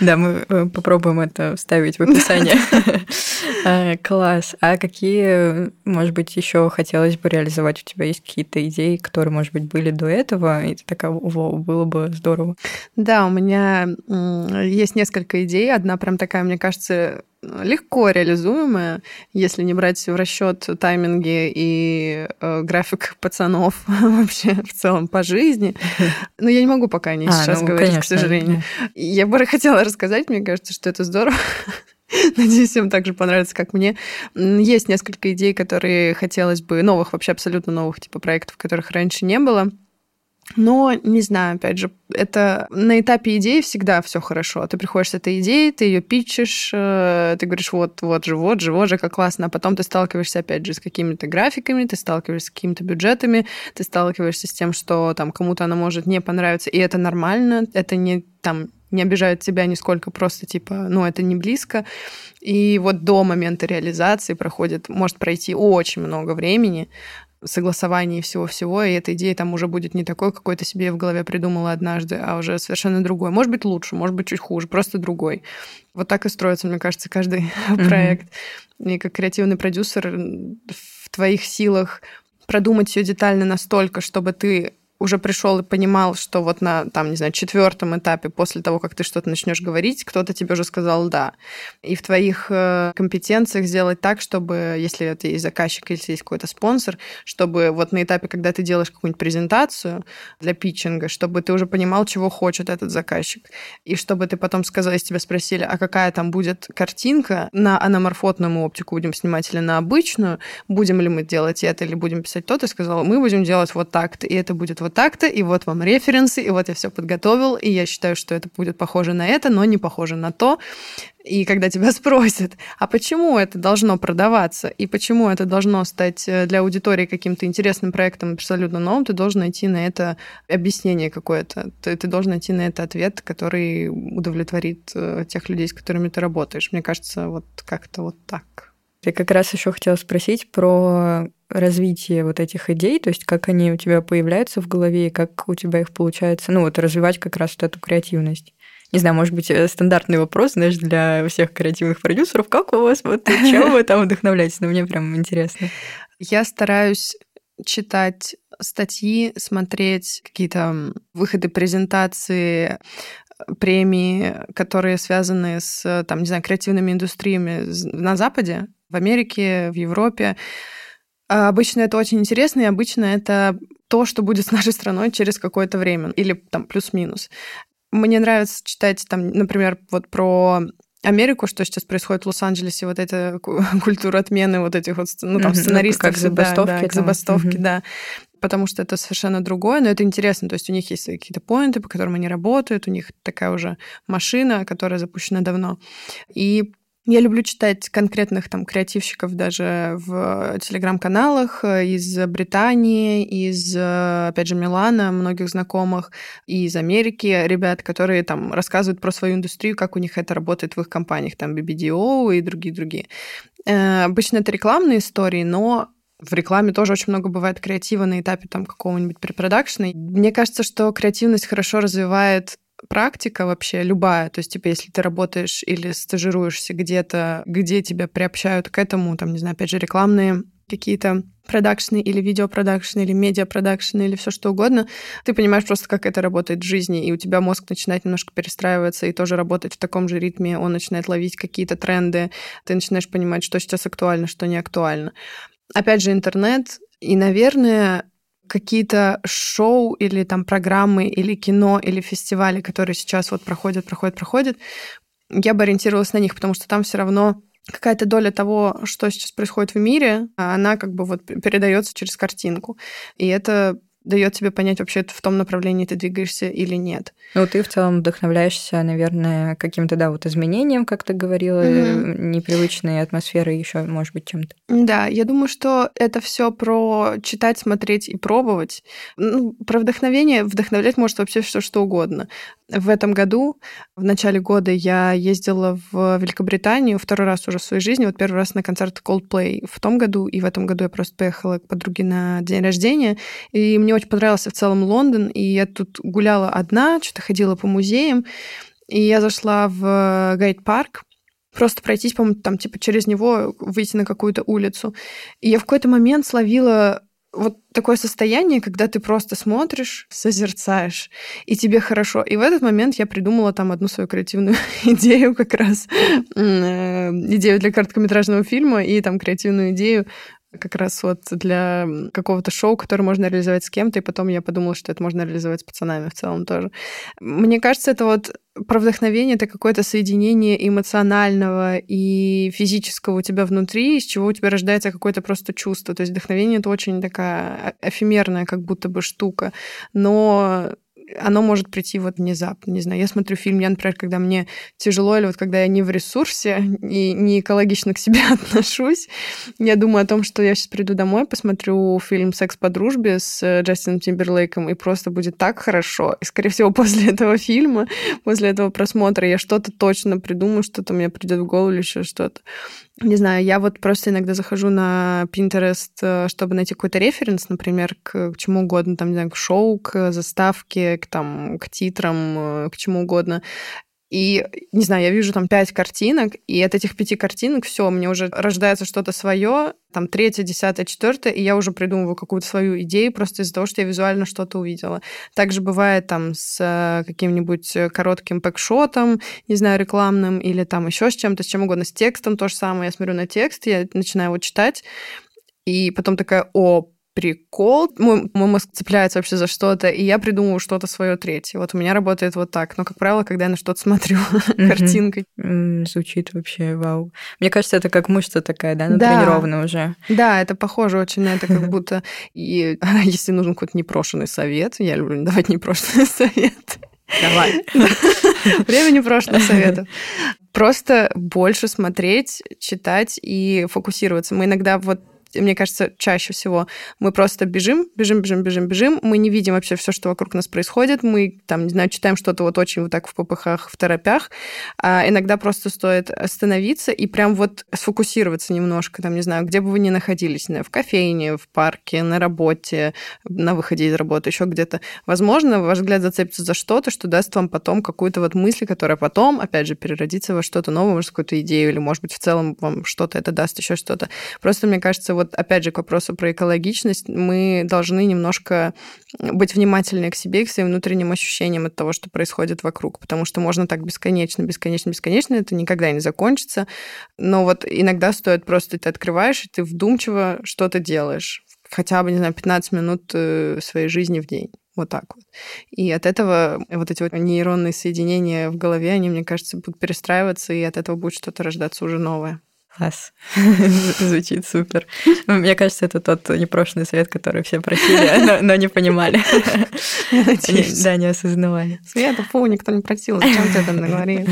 Да, мы э, попробуем это вставить в описание. Э, класс. А какие, может быть, еще хотелось бы реализовать? У тебя есть какие-то идеи, которые, может быть, были до этого, и ты такая, вау, было бы здорово. Да, у меня есть несколько идей. Одна прям такая, мне кажется, легко реализуемая, если не брать в расчет тайминги и э, график пацанов вообще в целом по жизни. Но я не могу пока о ней а, сейчас ну, говорить, конечно, к сожалению. Да. Я бы хотела рассказать, мне кажется, что это здорово. Надеюсь, всем так же понравится, как мне. Есть несколько идей, которые хотелось бы, новых, вообще абсолютно новых типа проектов, которых раньше не было. Но, не знаю, опять же, это на этапе идеи всегда все хорошо. Ты приходишь с этой идеей, ты ее питчешь, э, ты говоришь, вот, вот же, вот же, вот же, как классно. А потом ты сталкиваешься, опять же, с какими-то графиками, ты сталкиваешься с какими-то бюджетами, ты сталкиваешься с тем, что там кому-то она может не понравиться, и это нормально, это не там не обижают тебя нисколько, просто типа, ну, это не близко. И вот до момента реализации проходит, может пройти очень много времени, согласовании всего-всего, и эта идея там уже будет не такой, какой ты себе в голове придумала однажды, а уже совершенно другой. Может быть, лучше, может быть, чуть хуже, просто другой. Вот так и строится, мне кажется, каждый mm-hmm. проект. И как креативный продюсер в твоих силах продумать все детально настолько, чтобы ты уже пришел и понимал, что вот на, там, не знаю, четвертом этапе, после того, как ты что-то начнешь говорить, кто-то тебе уже сказал «да». И в твоих э, компетенциях сделать так, чтобы, если это есть заказчик, если есть какой-то спонсор, чтобы вот на этапе, когда ты делаешь какую-нибудь презентацию для питчинга, чтобы ты уже понимал, чего хочет этот заказчик. И чтобы ты потом сказал, если тебя спросили, а какая там будет картинка, на аноморфотную оптику будем снимать или на обычную, будем ли мы делать это или будем писать то, ты сказал, мы будем делать вот так-то, и это будет вот так-то, и вот вам референсы, и вот я все подготовил, и я считаю, что это будет похоже на это, но не похоже на то. И когда тебя спросят, а почему это должно продаваться, и почему это должно стать э, для аудитории каким-то интересным проектом абсолютно новым, ты должен найти на это объяснение какое-то. Ты, ты должен найти на это ответ, который удовлетворит э, тех людей, с которыми ты работаешь. Мне кажется, вот как-то вот так. Я как раз еще хотела спросить про развитие вот этих идей, то есть как они у тебя появляются в голове, и как у тебя их получается, ну вот развивать как раз вот эту креативность. Не знаю, может быть, э, стандартный вопрос, знаешь, для всех креативных продюсеров, как у вас, вот чем вы там вдохновляетесь? Но ну, мне прям интересно. Я стараюсь читать статьи, смотреть какие-то выходы презентации, премии, которые связаны с, там, не знаю, креативными индустриями на Западе, в Америке, в Европе. А обычно это очень интересно, и обычно это то, что будет с нашей страной через какое-то время, или там плюс-минус. Мне нравится читать там, например, вот про Америку, что сейчас происходит в Лос-Анджелесе, вот эта культура отмены вот этих вот, ну, там, сценаристов. Ну, как забастовки. Да, да, к забастовке, да. Потому что это совершенно другое, но это интересно. То есть у них есть какие-то поинты, по которым они работают, у них такая уже машина, которая запущена давно. И я люблю читать конкретных там креативщиков даже в телеграм-каналах э, из Британии, из, э, опять же, Милана, многих знакомых, и из Америки ребят, которые там рассказывают про свою индустрию, как у них это работает в их компаниях, там BBDO и другие-другие. Э, обычно это рекламные истории, но в рекламе тоже очень много бывает креатива на этапе там какого-нибудь препродакшена. Мне кажется, что креативность хорошо развивает практика вообще любая, то есть, типа, если ты работаешь или стажируешься где-то, где тебя приобщают к этому, там, не знаю, опять же, рекламные какие-то продакшны или видеопродакшны или медиапродакшны или все что угодно, ты понимаешь просто, как это работает в жизни, и у тебя мозг начинает немножко перестраиваться и тоже работать в таком же ритме, он начинает ловить какие-то тренды, ты начинаешь понимать, что сейчас актуально, что не актуально. Опять же, интернет, и, наверное, какие-то шоу или там программы или кино или фестивали, которые сейчас вот проходят, проходят, проходят, я бы ориентировалась на них, потому что там все равно какая-то доля того, что сейчас происходит в мире, она как бы вот передается через картинку. И это дает тебе понять, вообще в том направлении ты двигаешься или нет. Ну, ты в целом вдохновляешься, наверное, каким-то, да, вот изменением, как ты говорила, mm-hmm. непривычной атмосферой еще, может быть, чем-то. Да, я думаю, что это все про читать, смотреть и пробовать. Ну, про вдохновение вдохновлять может вообще все что угодно. В этом году, в начале года, я ездила в Великобританию второй раз уже в своей жизни. Вот первый раз на концерт Coldplay в том году, и в этом году я просто поехала к подруге на день рождения. И мне очень понравился в целом Лондон, и я тут гуляла одна, что-то ходила по музеям, и я зашла в Гайд-парк, просто пройтись, по-моему, там, типа, через него выйти на какую-то улицу. И я в какой-то момент словила вот такое состояние, когда ты просто смотришь, созерцаешь, и тебе хорошо. И в этот момент я придумала там одну свою креативную идею как раз, э, идею для короткометражного фильма и там креативную идею как раз вот для какого-то шоу, которое можно реализовать с кем-то, и потом я подумала, что это можно реализовать с пацанами в целом тоже. Мне кажется, это вот про вдохновение это какое-то соединение эмоционального и физического у тебя внутри, из чего у тебя рождается какое-то просто чувство. То есть вдохновение это очень такая эфемерная как будто бы штука, но оно может прийти вот внезапно. Не знаю, я смотрю фильм, я, например, когда мне тяжело, или вот когда я не в ресурсе и не экологично к себе отношусь, я думаю о том, что я сейчас приду домой, посмотрю фильм «Секс по дружбе» с Джастином Тимберлейком, и просто будет так хорошо. И, скорее всего, после этого фильма, после этого просмотра я что-то точно придумаю, что-то мне придет в голову или еще что-то. Не знаю, я вот просто иногда захожу на Pinterest, э, чтобы найти какой-то референс, например, к, чему угодно, там, не знаю, к шоу, к заставке, к, там, к титрам, э, к чему угодно. И, не знаю, я вижу там пять картинок, и от этих пяти картинок все, мне уже рождается что-то свое, там третье, десятое, четвертое, и я уже придумываю какую-то свою идею просто из-за того, что я визуально что-то увидела. Также бывает там с э, каким-нибудь коротким пэкшотом, не знаю, рекламным, или там еще с чем-то, с чем угодно, с текстом то же самое. Я смотрю на текст, я начинаю его читать, и потом такая, о, прикол. Мой, мой мозг цепляется вообще за что-то, и я придумываю что-то свое третье. Вот у меня работает вот так. Но, как правило, когда я на что-то смотрю картинкой. Звучит вообще вау. Мне кажется, это как мышца такая, да, натренированная уже. Да, это похоже очень на это, как будто... И если нужен какой-то непрошенный совет, я люблю давать непрошенный совет. Давай. Время непрошенных советов. Просто больше смотреть, читать и фокусироваться. Мы иногда вот мне кажется, чаще всего мы просто бежим, бежим, бежим, бежим, бежим, мы не видим вообще все, что вокруг нас происходит, мы там, не знаю, читаем что-то вот очень вот так в попыхах, в торопях, а иногда просто стоит остановиться и прям вот сфокусироваться немножко, там, не знаю, где бы вы ни находились, в кофейне, в парке, на работе, на выходе из работы, еще где-то. Возможно, ваш взгляд зацепится за что-то, что даст вам потом какую-то вот мысль, которая потом, опять же, переродится во что-то новое, может, какую-то идею, или, может быть, в целом вам что-то это даст, еще что-то. Просто, мне кажется, вот вот опять же к вопросу про экологичность, мы должны немножко быть внимательнее к себе, к своим внутренним ощущениям от того, что происходит вокруг, потому что можно так бесконечно, бесконечно, бесконечно, это никогда не закончится. Но вот иногда стоит просто ты открываешь, и ты вдумчиво что-то делаешь хотя бы, не знаю, 15 минут э, своей жизни в день. Вот так вот. И от этого вот эти вот нейронные соединения в голове, они, мне кажется, будут перестраиваться, и от этого будет что-то рождаться уже новое. Класс. Звучит супер. Ну, мне кажется, это тот непрошенный совет, который все просили, но, но не понимали. Да, не осознавали. Света, фу, никто не просил, зачем ты это наговорил?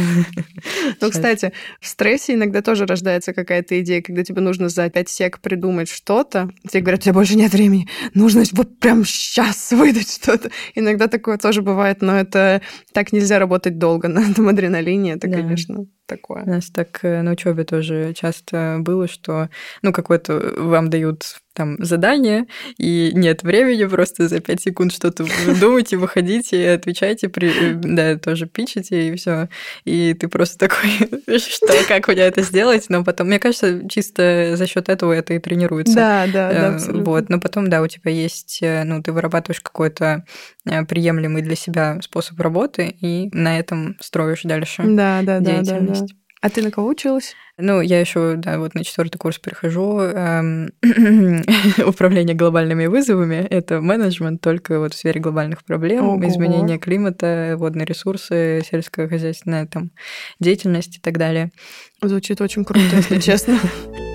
Ну, кстати, в стрессе иногда тоже рождается какая-то идея, когда тебе нужно за 5 сек придумать что-то. Тебе говорят, у тебя больше нет времени, нужно вот прям сейчас выдать что-то. Иногда такое тоже бывает, но это так нельзя работать долго на этом адреналине, это, конечно, такое. У нас так э, на учебе тоже часто было, что, ну, какое-то вам дают там задание, и нет времени, просто за 5 секунд что-то думаете, выходите, отвечайте, при, э, да, тоже пичите, и все. И ты просто такой, что, как мне это сделать? Но потом, мне кажется, чисто за счет этого это и тренируется. Да, да, да, абсолютно. Вот, но потом, да, у тебя есть, э, ну, ты вырабатываешь какой-то э, приемлемый для себя способ работы, и на этом строишь дальше да, да, деятельность. Да, да, да. А ты на кого училась? Ну, я еще, да, вот на четвертый курс перехожу. Эм, управление глобальными вызовами — это менеджмент только вот в сфере глобальных проблем, Ого. изменения климата, водные ресурсы, сельскохозяйственная там деятельность и так далее. Звучит очень круто, если честно.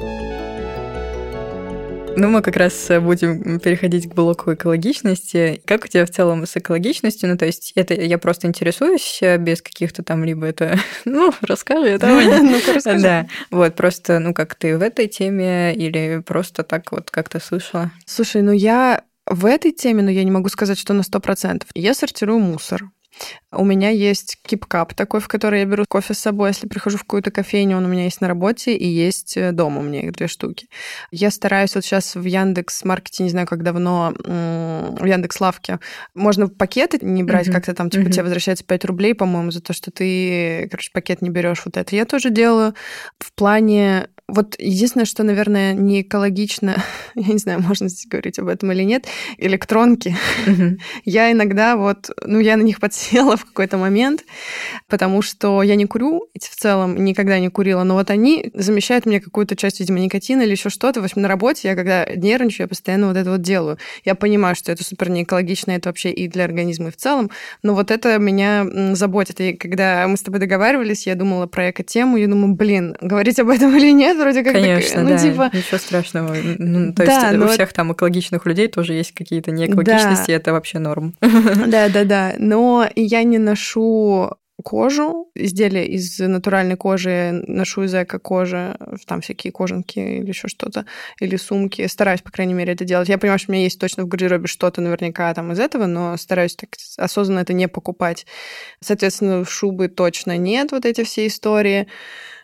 Ну, мы как раз э, будем переходить к блоку экологичности. Как у тебя в целом с экологичностью? Ну, то есть это я просто интересуюсь э, без каких-то там либо это... Ну, расскажи, давай. ну расскажи. Да, вот просто, ну, как ты в этой теме или просто так вот как-то слышала? Слушай, ну я в этой теме, но я не могу сказать, что на 100%. Я сортирую мусор. У меня есть кипкап такой, в который я беру кофе с собой, если прихожу в какую-то кофейню, он у меня есть на работе и есть э, дома у меня их две штуки. Я стараюсь вот сейчас в Яндекс Маркете, не знаю, как давно, в Яндекс Лавке, можно пакеты не брать, mm-hmm. как-то там, типа, mm-hmm. тебе возвращается 5 рублей, по-моему, за то, что ты, короче, пакет не берешь. Вот это я тоже делаю. В плане вот единственное, что, наверное, не экологично, я не знаю, можно здесь говорить об этом или нет, электронки. Mm-hmm. Я иногда вот, ну, я на них подсела в какой-то момент, потому что я не курю, в целом никогда не курила, но вот они замещают мне какую-то часть, видимо, никотина или еще что-то. В общем, на работе я когда нервничаю, я постоянно вот это вот делаю. Я понимаю, что это супер не экологично, это вообще и для организма и в целом, но вот это меня заботит. И когда мы с тобой договаривались, я думала про эко-тему, я думаю, блин, говорить об этом или нет, это вроде как Конечно, так, ну, да, типа... ничего страшного. Ну, то да, есть у всех там экологичных людей тоже есть какие-то неэкологичности, да. это вообще норм. Да-да-да, но я не ношу кожу, изделия из натуральной кожи, ношу из эко-кожи, там всякие кожанки или еще что-то, или сумки. Стараюсь, по крайней мере, это делать. Я понимаю, что у меня есть точно в гардеробе что-то наверняка там из этого, но стараюсь так осознанно это не покупать. Соответственно, шубы точно нет, вот эти все истории.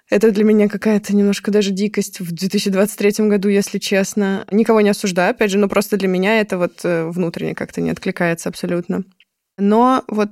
Это для меня какая-то немножко даже дикость в 2023 году, если честно. Никого не осуждаю, опять же, но просто для меня это вот э, внутренне как-то не откликается абсолютно. Но вот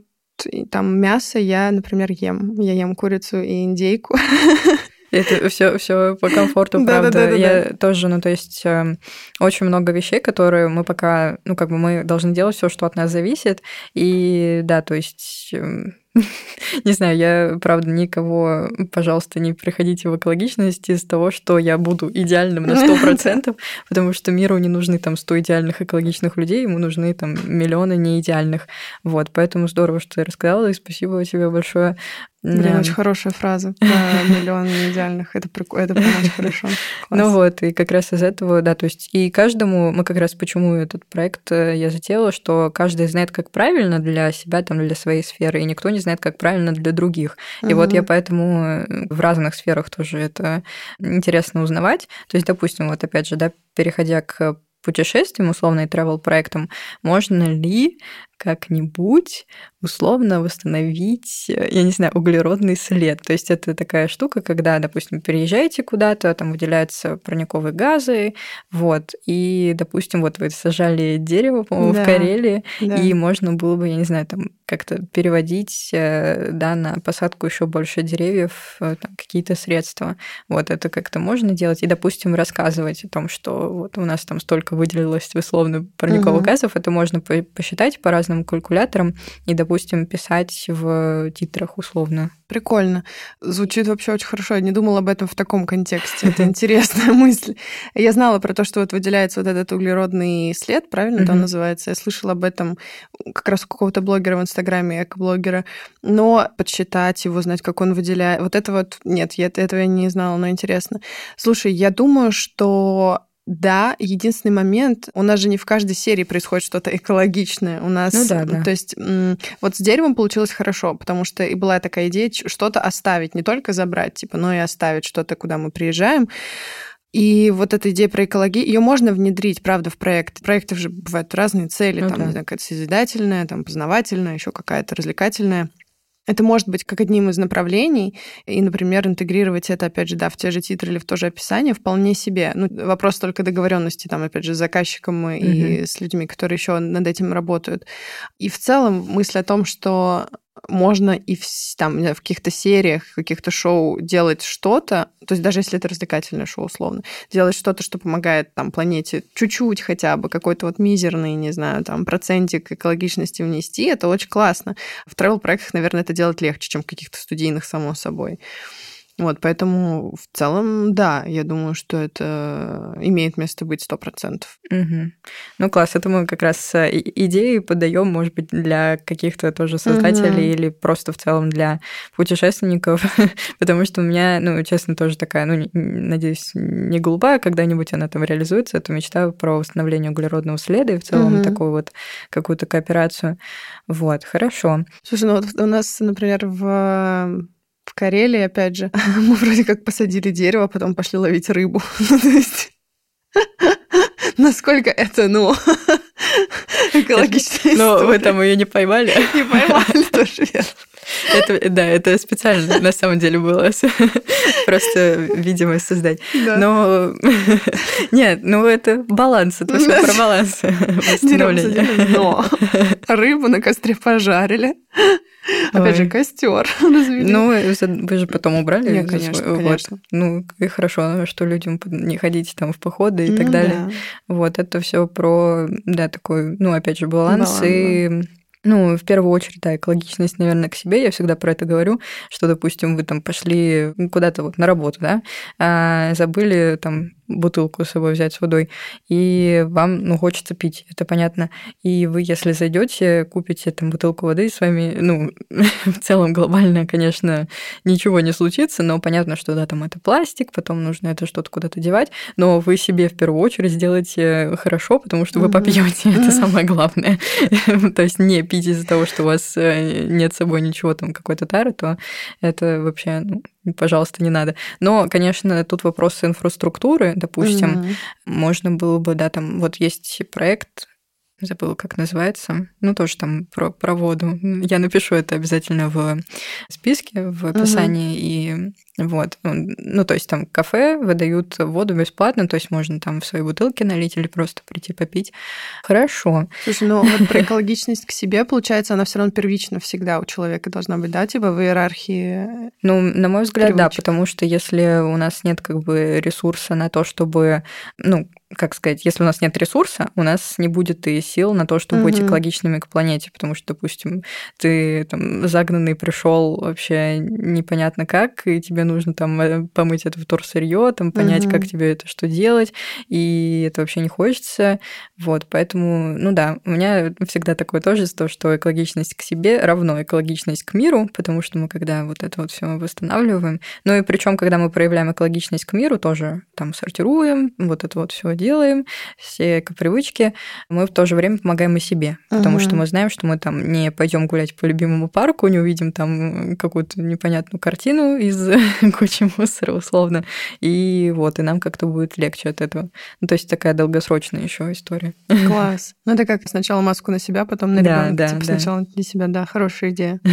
там мясо я, например, ем. Я ем курицу и индейку. Это все, все по комфорту, правда. Да, да, да, я да. тоже, ну, то есть э, очень много вещей, которые мы пока, ну, как бы мы должны делать все, что от нас зависит. И да, то есть э, Не знаю, я, правда, никого, пожалуйста, не приходите в экологичность из того, что я буду идеальным на 100%, потому что миру не нужны там 100 идеальных экологичных людей, ему нужны там миллионы неидеальных. Вот, поэтому здорово, что ты рассказала, и спасибо тебе большое. Блин, очень хорошая фраза про миллион неидеальных. Это, прикольно, это прям очень хорошо. Ну вот, и как раз из этого, да, то есть и каждому, мы как раз почему этот проект э, я затеяла, что каждый знает, как правильно для себя, там, для своей сферы, и никто не знает, как правильно для других. И угу. вот я поэтому э, в разных сферах тоже это интересно узнавать. То есть, допустим, вот опять же, да, переходя к путешествиям, условно, и travel проектам, можно ли как-нибудь условно восстановить, э, я не знаю, углеродный след. То есть это такая штука, когда, допустим, переезжаете куда-то, там выделяются парниковые газы, вот, и, допустим, вот вы сажали дерево, по-моему, да, в Карелии, да. и можно было бы, я не знаю, там как-то переводить, э, да, на посадку еще больше деревьев, э, там, какие-то средства. Вот это как-то можно делать. И, допустим, рассказывать о том, что вот у нас там столько выделилось условно парниковых угу. газов, это можно посчитать по разным калькулятором и, допустим, писать в титрах условно. Прикольно. Звучит вообще очень хорошо. Я не думала об этом в таком контексте. Это интересная мысль. Я знала про то, что вот выделяется вот этот углеродный след, правильно это называется? Я слышала об этом как раз у какого-то блогера в Инстаграме, эко-блогера. Но подсчитать его, знать, как он выделяет... Вот это вот... Нет, я, этого я не знала, но интересно. Слушай, я думаю, что да, единственный момент, у нас же не в каждой серии происходит что-то экологичное. У нас, ну, да, да. то есть, вот с деревом получилось хорошо, потому что и была такая идея что-то оставить, не только забрать, типа, но и оставить что-то, куда мы приезжаем. И вот эта идея про экологию, ее можно внедрить, правда, в проект. Проекты же бывают разные цели, ну, там, да. не знаю, какая-то созидательная, там, познавательная, еще какая-то развлекательная. Это может быть как одним из направлений, и, например, интегрировать это, опять же, да, в те же титры или в то же описание вполне себе. Ну, вопрос только договоренности, там, опять же, с заказчиком mm-hmm. и с людьми, которые еще над этим работают. И в целом мысль о том, что можно и в, там, в каких-то сериях, в каких-то шоу делать что-то, то есть даже если это развлекательное шоу, условно, делать что-то, что помогает там планете чуть-чуть хотя бы, какой-то вот мизерный, не знаю, там, процентик экологичности внести, это очень классно. В travel-проектах, наверное, это делать легче, чем в каких-то студийных, само собой. Вот, поэтому в целом, да, я думаю, что это имеет место быть сто процентов. Угу. Ну, класс, это мы как раз э, идеи подаем, может быть, для каких-то тоже создателей угу. или просто в целом для путешественников, потому что у меня, ну, честно, тоже такая, ну, надеюсь, не голубая, когда-нибудь она там реализуется, это мечта про восстановление углеродного следа и в целом угу. такую вот какую-то кооперацию. Вот, хорошо. Слушай, ну вот у нас, например, в в Карелии, опять же, мы вроде как посадили дерево, а потом пошли ловить рыбу. Ну, то есть насколько это, ну, экологично. Но вы там ее не поймали? Не поймали, тоже верно. Это, да, это специально на самом деле было. Просто видимость создать. Да. Но нет, ну это баланс, это все про баланс восстановления. Но рыбу на костре пожарили. Опять же, костер Ну, вы же потом убрали. Нет, конечно, конечно. Ну, и хорошо, что людям не ходить там в походы и так ну далее. Вот, это все про, да, такой, ну, опять же, баланс и ну, в первую очередь, да, экологичность, наверное, к себе. Я всегда про это говорю, что, допустим, вы там пошли куда-то вот на работу, да, а забыли там бутылку с собой взять с водой, и вам, ну, хочется пить, это понятно. И вы, если зайдете, купите там бутылку воды, с вами, ну, в целом глобально, конечно, ничего не случится, но понятно, что да, там это пластик, потом нужно это что-то куда-то девать, но вы себе в первую очередь сделаете хорошо, потому что вы попьете, это самое главное. То есть не пить из-за того, что у вас э, нет с собой ничего там какой-то тары, то это вообще, ну, пожалуйста, не надо. Но, конечно, тут вопрос инфраструктуры, допустим, mm-hmm. можно было бы, да, там вот есть проект забыла, как называется. Ну, тоже там про, про воду. Я напишу это обязательно в списке, в описании. Угу. И вот. Ну, то есть там кафе выдают воду бесплатно, то есть можно там в свои бутылки налить или просто прийти попить. Хорошо. Слушай, ну вот про экологичность к себе, получается, она все равно первична всегда у человека должна быть, да, типа в иерархии? Ну, на мой взгляд, привычек. да, потому что если у нас нет как бы ресурса на то, чтобы, ну, как сказать, если у нас нет ресурса, у нас не будет и сил на то, чтобы угу. быть экологичными к планете, потому что, допустим, ты там загнанный пришел вообще непонятно как, и тебе нужно там э, помыть это вторсырье, там понять, угу. как тебе это что делать, и это вообще не хочется. Вот, поэтому, ну да, у меня всегда такое тоже то, что экологичность к себе равно экологичность к миру, потому что мы когда вот это вот все восстанавливаем, ну и причем, когда мы проявляем экологичность к миру, тоже там сортируем, вот это вот все делаем, все эко-привычки, мы в то же время помогаем и себе, потому угу. что мы знаем, что мы там не пойдем гулять по любимому парку, не увидим там какую-то непонятную картину из кучи мусора условно, и вот, и нам как-то будет легче от этого. Ну, то есть такая долгосрочная еще история. Класс. Ну, это как сначала маску на себя, потом на ребенка. Да, да, типа, да. Сначала для себя, да, хорошая идея.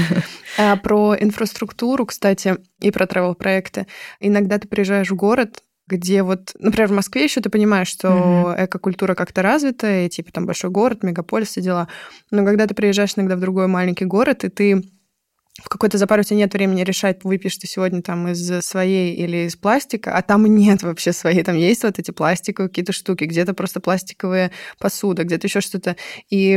А про инфраструктуру, кстати, и про travel-проекты. Иногда ты приезжаешь в город, где вот, например, в Москве еще ты понимаешь, что mm-hmm. экокультура как-то развита, и типа там большой город, мегаполис и дела. Но когда ты приезжаешь иногда в другой маленький город, и ты в какой-то запар у тебя нет времени решать, выпьешь ты сегодня там из своей или из пластика, а там нет вообще своей. Там есть вот эти пластиковые какие-то штуки, где-то просто пластиковая посуда, где-то еще что-то. И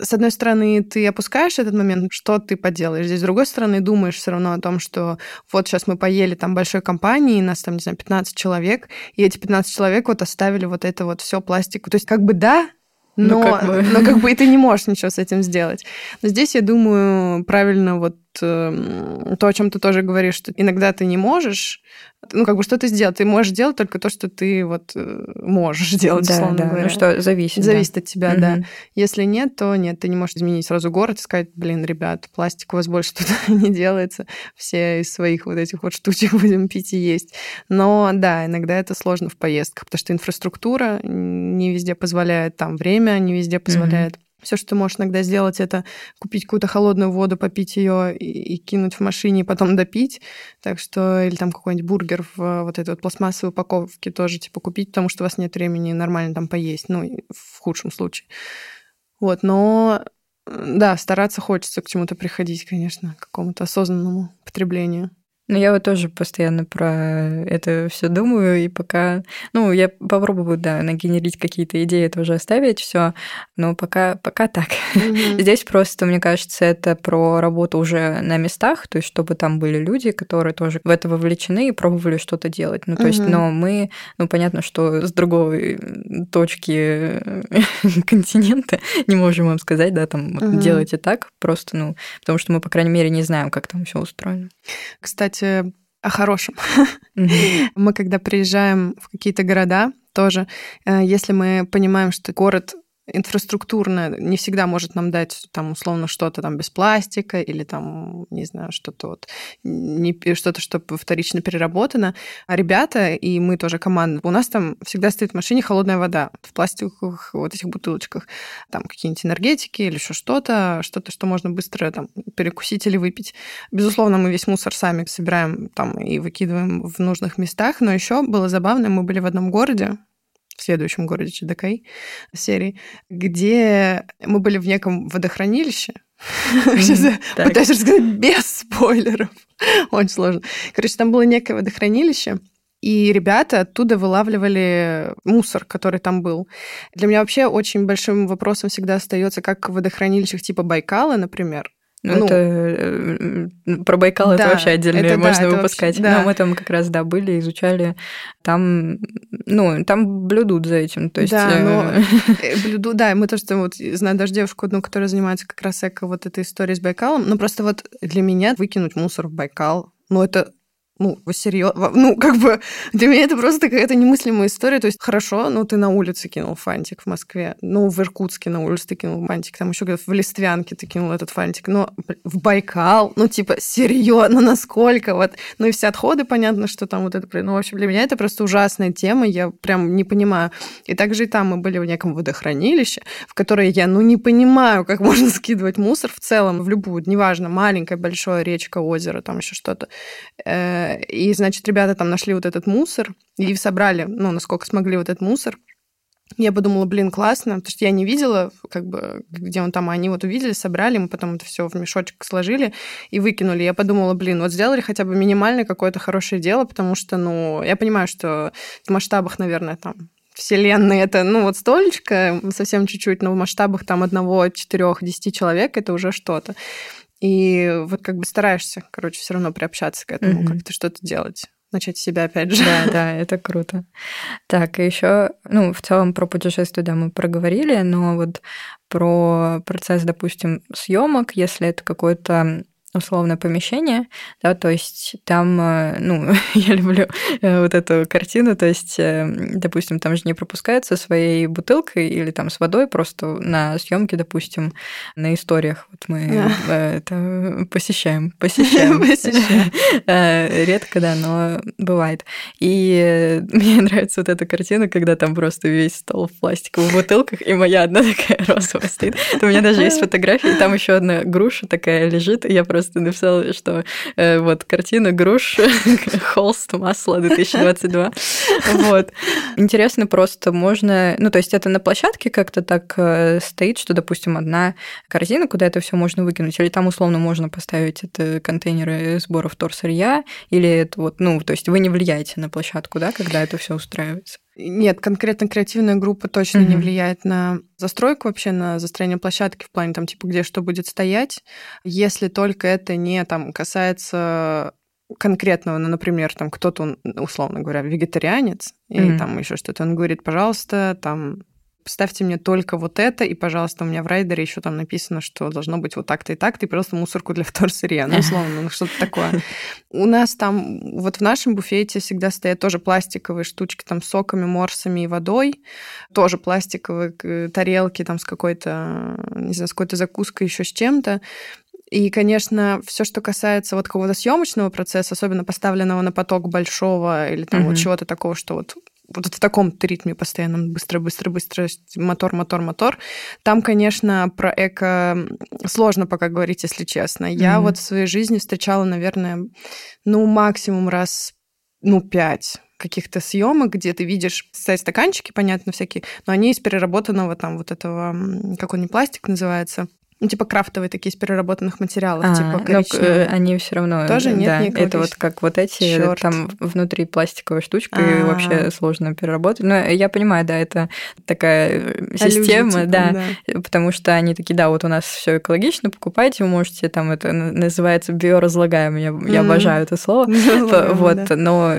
с одной стороны, ты опускаешь этот момент, что ты поделаешь. Здесь с другой стороны, думаешь все равно о том, что вот сейчас мы поели там большой компании, нас там, не знаю, 15 человек, и эти 15 человек вот оставили вот это вот все пластику. То есть как бы да, но, ну, как бы... но как бы и ты не можешь ничего с этим сделать. Но здесь, я думаю, правильно вот э, то, о чем ты тоже говоришь, что иногда ты не можешь, ну, как бы что ты сделать? Ты можешь делать только то, что ты вот э, можешь делать, да, условно да. говоря. Ну, что зависит. Зависит да. от тебя, угу. да. Если нет, то нет, ты не можешь изменить сразу город и сказать, блин, ребят, пластик у вас больше тут не делается, все из своих вот этих вот штучек будем пить и есть. Но да, иногда это сложно в поездках, потому что инфраструктура не везде позволяет, там время не везде позволяет. Угу. Все, что ты можешь иногда сделать, это купить какую-то холодную воду, попить ее и, и кинуть в машине, и потом допить. Так что, или там какой-нибудь бургер в вот этой вот пластмассовой упаковке тоже, типа, купить, потому что у вас нет времени нормально там поесть, ну, в худшем случае. Вот, но да, стараться хочется к чему-то приходить, конечно, к какому-то осознанному потреблению. Ну, я вот тоже постоянно про это все думаю, и пока... Ну, я попробую, да, нагенерить какие-то идеи, тоже оставить все, но пока, пока так. Mm-hmm. Здесь просто, мне кажется, это про работу уже на местах, то есть чтобы там были люди, которые тоже в это вовлечены и пробовали что-то делать. Ну, то mm-hmm. есть, но мы, ну, понятно, что с другой точки континента не можем вам сказать, да, там, mm-hmm. делайте так, просто, ну, потому что мы, по крайней мере, не знаем, как там все устроено. Кстати, кстати, о хорошем. Мы когда приезжаем в какие-то города, тоже, э, если мы понимаем, что город инфраструктурно не всегда может нам дать там условно что-то там без пластика или там, не знаю, что-то вот, не, что-то, что вторично переработано. А ребята, и мы тоже команда, у нас там всегда стоит в машине холодная вода в пластиковых вот этих бутылочках. Там какие-нибудь энергетики или еще что-то, что-то, что можно быстро там перекусить или выпить. Безусловно, мы весь мусор сами собираем там и выкидываем в нужных местах, но еще было забавно, мы были в одном городе, в следующем городе Чедакай серии, где мы были в неком водохранилище. Сейчас пытаюсь рассказать без спойлеров. Очень сложно. Короче, там было некое водохранилище, и ребята оттуда вылавливали мусор, который там был. Для меня вообще очень большим вопросом всегда остается, как в водохранилищах типа Байкала, например, Ну, ну это э, про Байкал да, это вообще отдельно это, можно да, выпускать. Вообще, да. Но мы там как раз, да, были, изучали. Там, ну, там блюдут за этим. То есть, да, но э, блюду, да, мы тоже вот знаю даже девушку одну, которая занимается как раз эко вот этой историей с Байкалом. Ну, просто вот для меня выкинуть мусор в Байкал, ну, это ну, серьезно? Ну, как бы для меня это просто какая-то немыслимая история. То есть, хорошо, ну, ты на улице кинул фантик в Москве, ну, в Иркутске на улице ты кинул фантик, там еще в Листвянке ты кинул этот фантик, но в Байкал, ну, типа, серьезно, насколько? Вот, ну, и все отходы, понятно, что там вот это... Ну, в общем, для меня это просто ужасная тема, я прям не понимаю. И также и там мы были в неком водохранилище, в которое я, ну, не понимаю, как можно скидывать мусор в целом, в любую, неважно, маленькая, большая речка, озеро, там еще что-то э, и, значит, ребята там нашли вот этот мусор и собрали, ну, насколько смогли вот этот мусор. Я подумала, блин, классно, потому что я не видела, как бы, где он там, а они вот увидели, собрали, мы потом это все в мешочек сложили и выкинули. Я подумала, блин, вот сделали хотя бы минимальное какое-то хорошее дело, потому что, ну, я понимаю, что в масштабах, наверное, там Вселенной это, ну, вот столечко, совсем чуть-чуть, но в масштабах там одного, четырех, десяти человек это уже что-то. И вот как бы стараешься, короче, все равно приобщаться к этому, mm-hmm. как-то что-то делать начать себя опять же. Да, да, это круто. Так, и еще, ну, в целом про путешествие, да, мы проговорили, но вот про процесс, допустим, съемок, если это какой-то условное помещение, да, то есть там, э, ну, я люблю э, вот эту картину, то есть, э, допустим, там же не пропускается своей бутылкой или там с водой, просто на съемке, допустим, на историях, вот мы да. это посещаем, посещаем. Редко, да, но бывает. И мне нравится вот эта картина, когда там просто весь стол в пластиковых бутылках, и моя одна такая розовая стоит. У меня даже есть фотографии, там еще одна груша такая лежит, и я просто просто написала, что э, вот картина груш, холст, масло 2022. Вот. Интересно просто можно... Ну, то есть это на площадке как-то так э, стоит, что, допустим, одна корзина, куда это все можно выкинуть, или там условно можно поставить это контейнеры сбора вторсырья, или это вот, ну, то есть вы не влияете на площадку, да, когда это все устраивается? Нет, конкретно креативная группа точно mm-hmm. не влияет на застройку вообще, на застроение площадки в плане там типа где что будет стоять, если только это не там касается конкретного, ну, например, там кто-то, условно говоря, вегетарианец, mm-hmm. и там еще что-то, он говорит, пожалуйста, там ставьте мне только вот это, и, пожалуйста, у меня в райдере еще там написано, что должно быть вот так-то и так-то, и просто мусорку для вторсырья, ну, условно, ну, что-то такое. У нас там, вот в нашем буфете всегда стоят тоже пластиковые штучки там с соками, морсами и водой, тоже пластиковые тарелки там с какой-то, не знаю, с какой-то закуской, еще с чем-то. И, конечно, все, что касается вот какого-то съемочного процесса, особенно поставленного на поток большого или там mm-hmm. вот чего-то такого, что вот вот в таком ритме постоянном быстро-быстро-быстро, мотор, мотор, мотор. Там, конечно, про эко сложно пока говорить, если честно. Mm-hmm. Я вот в своей жизни встречала, наверное, ну, максимум раз, ну, пять каких-то съемок, где ты видишь кстати, стаканчики, понятно, всякие, но они из переработанного там вот этого, как он не пластик называется, ну, типа крафтовые такие из переработанных материалов, а, типа коричневые. Но, они все равно тоже нет да, Это вот как вот эти, Чёрт. там внутри пластиковая штучка, А-а-а. и вообще сложно переработать. Но я понимаю, да, это такая система, типа, да, да, потому что они такие, да, вот у нас все экологично, покупайте, вы можете, там это называется биоразлагаемый, я, mm-hmm. я обожаю это слово, вот, но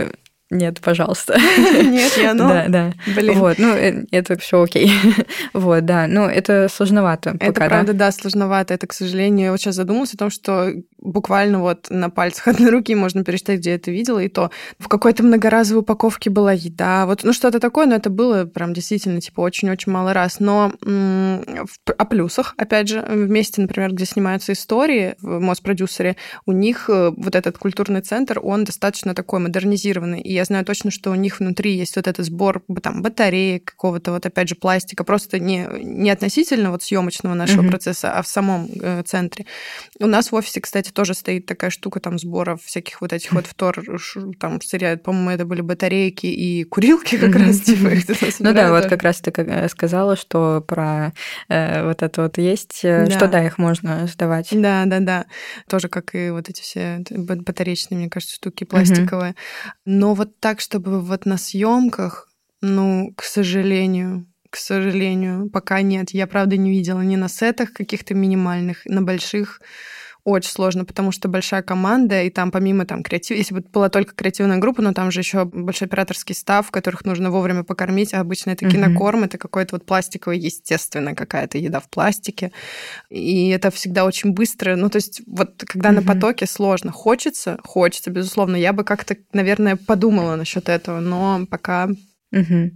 нет, пожалуйста. Нет, не оно. Да, да. Блин. Вот, ну, э, это все окей. вот, да, ну, это сложновато. Это пока, правда, да? да, сложновато. Это, к сожалению, я вот сейчас задумалась о том, что буквально вот на пальцах одной руки можно пересчитать, где я это видела, и то в какой-то многоразовой упаковке была еда, вот, ну, что-то такое, но это было прям действительно, типа, очень-очень мало раз. Но о плюсах, опять же, вместе, например, где снимаются истории в Моспродюсере, у них э, вот этот культурный центр, он достаточно такой модернизированный, и я знаю точно, что у них внутри есть вот этот сбор там батареек, какого-то вот опять же пластика, просто не, не относительно вот съемочного нашего mm-hmm. процесса, а в самом э, центре. У нас в офисе, кстати, тоже стоит такая штука там сборов всяких вот этих вот втор, там сырья, по-моему, это были батарейки и курилки как раз, типа. Ну да, вот как раз ты э, сказала, что про э, вот это вот есть, что да, их можно сдавать. Да, да, да. Тоже как и вот эти все батареечные, мне кажется, штуки пластиковые. Но вот так, чтобы вот на съемках, ну, к сожалению, к сожалению, пока нет. Я, правда, не видела ни на сетах каких-то минимальных, на больших очень сложно, потому что большая команда, и там помимо там креатива, если бы была только креативная группа, но там же еще большой операторский став, которых нужно вовремя покормить, а обычно это кинокорм, mm-hmm. это какой-то вот пластиковый, естественно, какая-то еда в пластике, и это всегда очень быстро, ну то есть вот когда mm-hmm. на потоке сложно, хочется, хочется, безусловно, я бы как-то, наверное, подумала насчет этого, но пока Угу.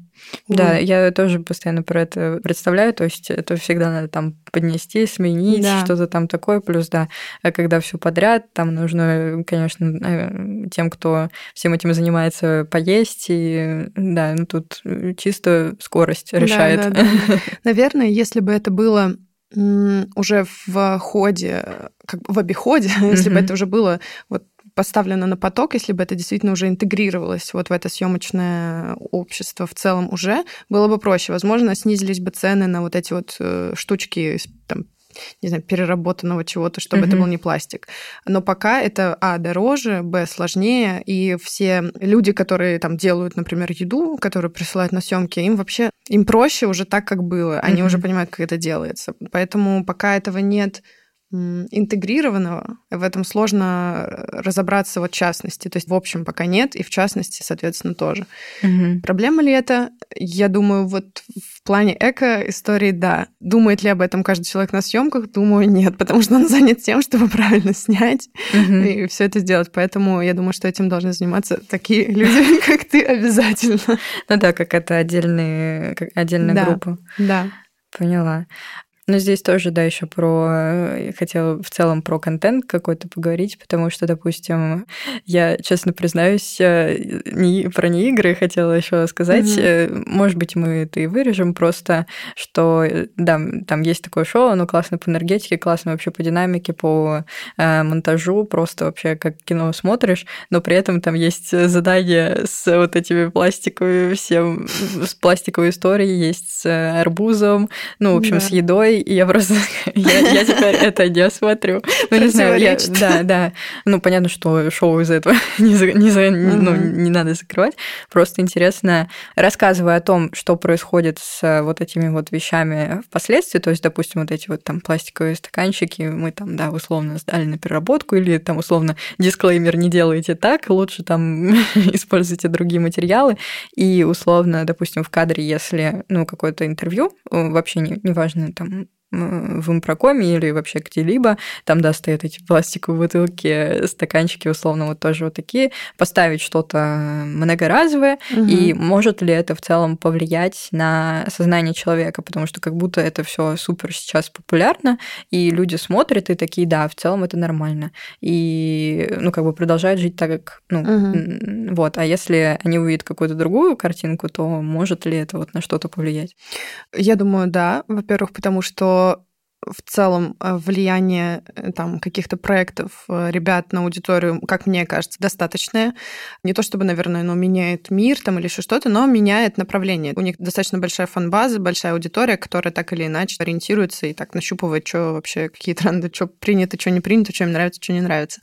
Да, я тоже постоянно про это представляю, то есть это всегда надо там поднести, сменить, да. что-то там такое, плюс, да, а когда все подряд, там нужно, конечно, э, тем, кто всем этим занимается, поесть, и да, ну тут чисто скорость решает. Да, да, да. Наверное, если бы это было уже в ходе, как в обиходе, если бы это уже было вот поставлено на поток, если бы это действительно уже интегрировалось вот в это съемочное общество в целом уже, было бы проще. Возможно, снизились бы цены на вот эти вот э, штучки там, не знаю, переработанного чего-то, чтобы mm-hmm. это был не пластик. Но пока это, а, дороже, б, сложнее, и все люди, которые там делают, например, еду, которые присылают на съемки, им вообще, им проще уже так, как было. Они mm-hmm. уже понимают, как это делается. Поэтому пока этого нет интегрированного, в этом сложно разобраться вот в частности. То есть в общем пока нет, и в частности, соответственно, тоже. Угу. Проблема ли это? Я думаю, вот в плане эко-истории, да. Думает ли об этом каждый человек на съемках? Думаю, нет, потому что он занят тем, чтобы правильно снять угу. и все это сделать. Поэтому я думаю, что этим должны заниматься такие люди, как ты, обязательно. Ну да, как это отдельная группа. Да. Поняла. Но здесь тоже, да, еще про... Э, я хотела в целом про контент какой-то поговорить, потому что, допустим, я, честно признаюсь, э, не, про не игры хотела еще сказать. Mm-hmm. Может быть, мы это и вырежем просто, что, да, там есть такое шоу, оно классно по энергетике, классно вообще по динамике, по э, монтажу, просто вообще как кино смотришь, но при этом там есть задание с вот этими пластиковыми всем, с пластиковой историей, есть с арбузом, ну, в общем, да. с едой, и я просто... я, я теперь это не смотрю. Ну, не знаю, я, да, да. Ну, понятно, что шоу из этого не, за, не, за, ну, не надо закрывать. Просто интересно, рассказывая о том, что происходит с вот этими вот вещами впоследствии, то есть, допустим, вот эти вот там пластиковые стаканчики, мы там, да, условно сдали на переработку, или там условно дисклеймер не делайте так, лучше там используйте другие материалы, и условно, допустим, в кадре, если, ну, какое-то интервью, вообще не, неважно, там, в импрокоме или вообще где-либо, там, да, стоят эти пластиковые бутылки, стаканчики, условно, вот тоже вот такие, поставить что-то многоразовое, угу. и может ли это в целом повлиять на сознание человека, потому что как будто это все супер сейчас популярно, и люди смотрят и такие, да, в целом это нормально, и, ну, как бы продолжают жить так, как, ну, угу. вот, а если они увидят какую-то другую картинку, то может ли это вот на что-то повлиять? Я думаю, да, во-первых, потому что в целом э, влияние э, там, каких-то проектов э, ребят на аудиторию, как мне кажется, достаточное. Не то чтобы, наверное, оно меняет мир там или еще что-то, но меняет направление. У них достаточно большая фан-база, большая аудитория, которая так или иначе ориентируется и так нащупывает, что вообще, какие тренды, что принято, что не принято, что им нравится, что не нравится.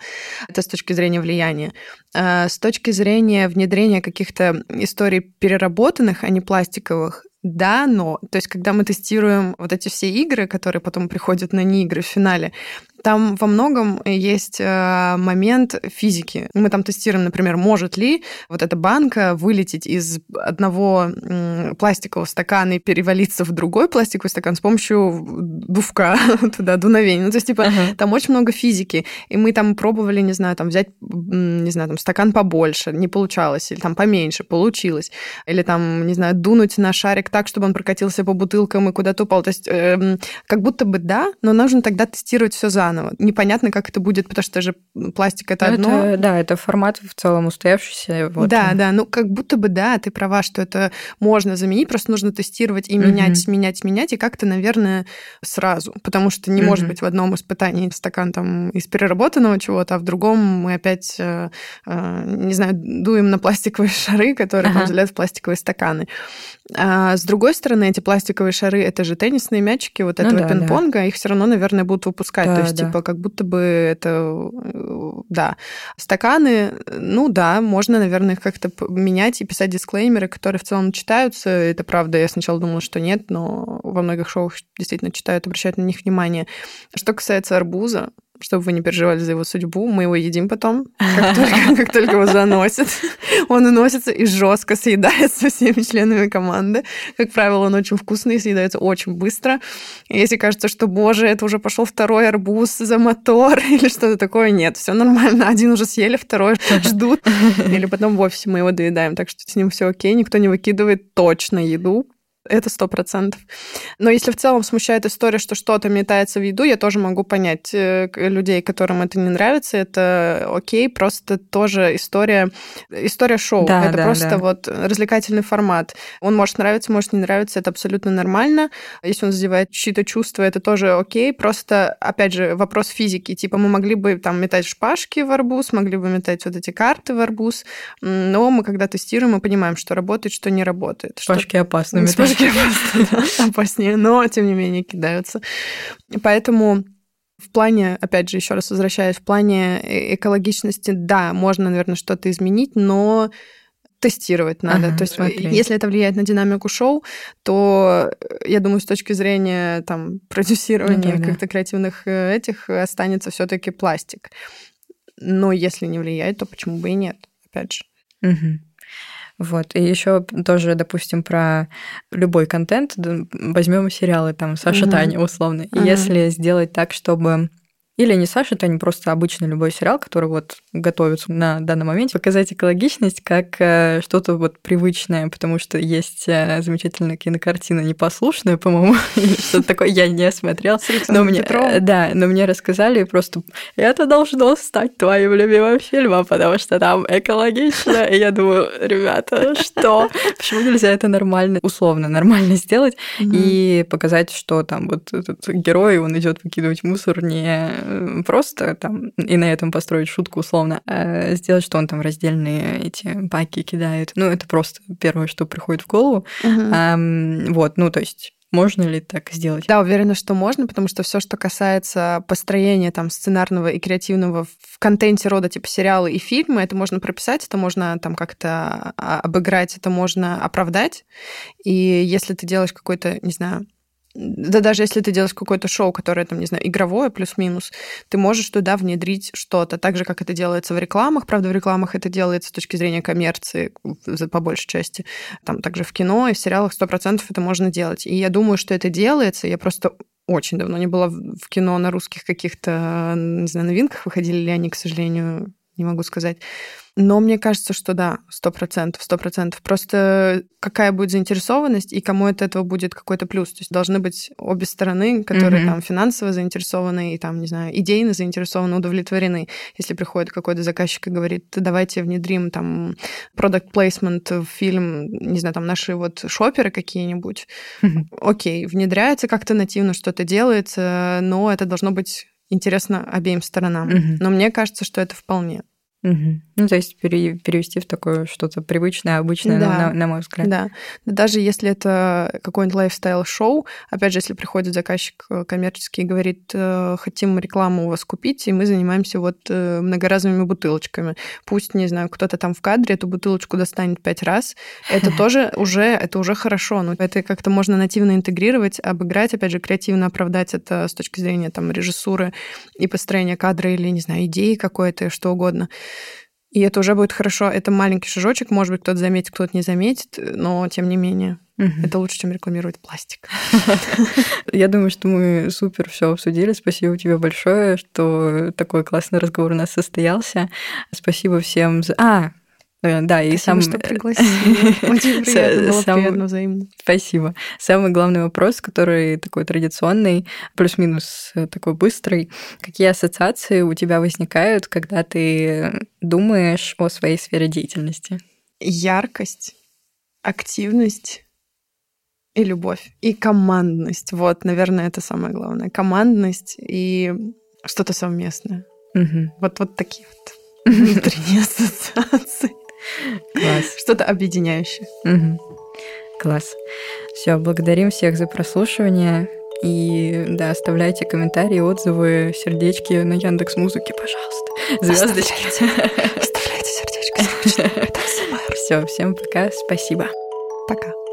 Это с точки зрения влияния. С точки зрения внедрения каких-то историй переработанных, а не пластиковых, да, но. То есть, когда мы тестируем вот эти все игры, которые потом приходят на не игры в финале, там во многом есть э, момент физики. Мы там тестируем, например, может ли вот эта банка вылететь из одного пластикового стакана и перевалиться в другой пластиковый стакан с помощью дувка туда, дуновения. Ну, то есть, типа, uh-huh. там очень много физики. И мы там пробовали, не знаю, там взять, не знаю, там стакан побольше, не получалось, или там поменьше, получилось. Или там, не знаю, дунуть на шарик так, чтобы он прокатился по бутылкам и куда-то упал. То есть, э, как будто бы да, но нужно тогда тестировать все заново заново. Непонятно, как это будет, потому что же пластик это ну, одно. Это, да, это формат в целом устоявшийся. Вот. Да, да, ну как будто бы да, ты права, что это можно заменить, просто нужно тестировать и менять, угу. менять, менять, и как-то, наверное, сразу, потому что не угу. может быть в одном испытании стакан там из переработанного чего-то, а в другом мы опять, э, э, не знаю, дуем на пластиковые шары, которые ага. там заливают в пластиковые стаканы. А с другой стороны, эти пластиковые шары это же теннисные мячики вот ну, этого да, пинг-понга, да. их все равно, наверное, будут выпускать. Да, То есть, да. типа, как будто бы это да. Стаканы, ну да, можно, наверное, их как-то менять и писать дисклеймеры, которые в целом читаются. Это правда, я сначала думала, что нет, но во многих шоу действительно читают, обращают на них внимание. Что касается арбуза, чтобы вы не переживали за его судьбу. Мы его едим потом, как только, как только его заносит. Он уносится и жестко съедается всеми членами команды. Как правило, он очень вкусный, съедается очень быстро. Если кажется, что, боже, это уже пошел второй арбуз за мотор или что-то такое, нет, все нормально. Один уже съели, второй ждут. Или потом в офисе мы его доедаем, так что с ним все окей, никто не выкидывает точно еду, это сто процентов. Но если в целом смущает история, что что-то метается в еду, я тоже могу понять э, людей, которым это не нравится. Это окей, просто тоже история, история шоу. Да, это да, просто да. вот развлекательный формат. Он может нравиться, может не нравиться, это абсолютно нормально. Если он задевает чьи-то чувства, это тоже окей. Просто, опять же, вопрос физики. Типа мы могли бы там метать шпажки в арбуз, могли бы метать вот эти карты в арбуз, но мы когда тестируем, мы понимаем, что работает, что не работает. Шпажки что... опасны метать просто опаснее, но тем не менее кидаются. Поэтому в плане, опять же, еще раз возвращаясь, в плане э, экологичности, да, можно, наверное, что-то изменить, но тестировать надо. Ага, То есть, смотри. если это влияет на динамику шоу, то э, я думаю, с точки зрения там продюсирования ну, да, как-то да. креативных э, этих останется все-таки пластик. Но если не влияет, то почему бы и нет? Опять же. Угу. Вот. И еще тоже, допустим, про любой контент. Возьмем сериалы там Саша угу. Таня, условно. Угу. Если сделать так, чтобы или не Саша, это не просто обычный любой сериал, который вот готовится на данный момент. Показать экологичность как э, что-то вот привычное, потому что есть э, замечательная кинокартина «Непослушная», по-моему, что-то такое я не смотрел. Но мне, э, да, но мне рассказали просто, это должно стать твоим любимым фильмом, потому что там экологично. И я думаю, ребята, что? Почему нельзя это нормально, условно нормально сделать и показать, что там вот этот герой, он идет выкидывать мусор не просто там и на этом построить шутку условно, а сделать, что он там раздельные эти баки кидает. Ну, это просто первое, что приходит в голову. Угу. А, вот, ну, то есть можно ли так сделать? Да, уверена, что можно, потому что все, что касается построения там сценарного и креативного в контенте рода типа сериалы и фильмы, это можно прописать, это можно там как-то а, обыграть, это можно оправдать. И если ты делаешь какой-то, не знаю, да даже если ты делаешь какое-то шоу, которое, там, не знаю, игровое плюс-минус, ты можешь туда внедрить что-то, так же, как это делается в рекламах. Правда, в рекламах это делается с точки зрения коммерции, по большей части. Там также в кино и в сериалах 100% это можно делать. И я думаю, что это делается. Я просто очень давно не была в кино на русских каких-то, не знаю, новинках. Выходили ли они, к сожалению, не могу сказать. Но мне кажется, что да, сто процентов, сто процентов. Просто какая будет заинтересованность и кому от этого будет какой-то плюс. То есть должны быть обе стороны, которые mm-hmm. там финансово заинтересованы и там, не знаю, идейно заинтересованы, удовлетворены. Если приходит какой-то заказчик и говорит, давайте внедрим там product placement в фильм, не знаю, там наши вот шоперы какие-нибудь. Mm-hmm. Окей, внедряется как-то нативно, что-то делается, но это должно быть интересно обеим сторонам. Mm-hmm. Но мне кажется, что это вполне. Угу. Ну, то есть пере, перевести в такое что-то привычное, обычное, да. на, на мой взгляд. Да. Даже если это какой-нибудь лайфстайл-шоу, опять же, если приходит заказчик э, коммерческий и говорит, э, хотим рекламу у вас купить, и мы занимаемся вот э, многоразовыми бутылочками. Пусть, не знаю, кто-то там в кадре эту бутылочку достанет пять раз, это тоже уже, это уже хорошо. Но это как-то можно нативно интегрировать, обыграть, опять же, креативно оправдать это с точки зрения там режиссуры и построения кадра или, не знаю, идеи какой-то, что угодно. И это уже будет хорошо. Это маленький шажочек, может быть, кто-то заметит, кто-то не заметит, но тем не менее. Угу. Это лучше, чем рекламировать пластик. Я думаю, что мы супер все обсудили. Спасибо тебе большое, что такой классный разговор у нас состоялся. Спасибо всем за... А, да, и Спасибо, сам... что пригласили. Очень приятно, было сам... приятно взаимно. Спасибо. Самый главный вопрос, который такой традиционный, плюс-минус э, такой быстрый. Какие ассоциации у тебя возникают, когда ты думаешь о своей сфере деятельности? Яркость, активность и любовь. И командность. Вот, наверное, это самое главное. Командность и что-то совместное. Угу. Вот, вот такие вот внутренние ассоциации. Класс. Что-то объединяющее. Угу. Класс. Все, благодарим всех за прослушивание. И да, оставляйте комментарии, отзывы, сердечки на Яндекс Музыке, пожалуйста. Звездочки. Оставляйте сердечко. Все, всем пока, спасибо. Пока.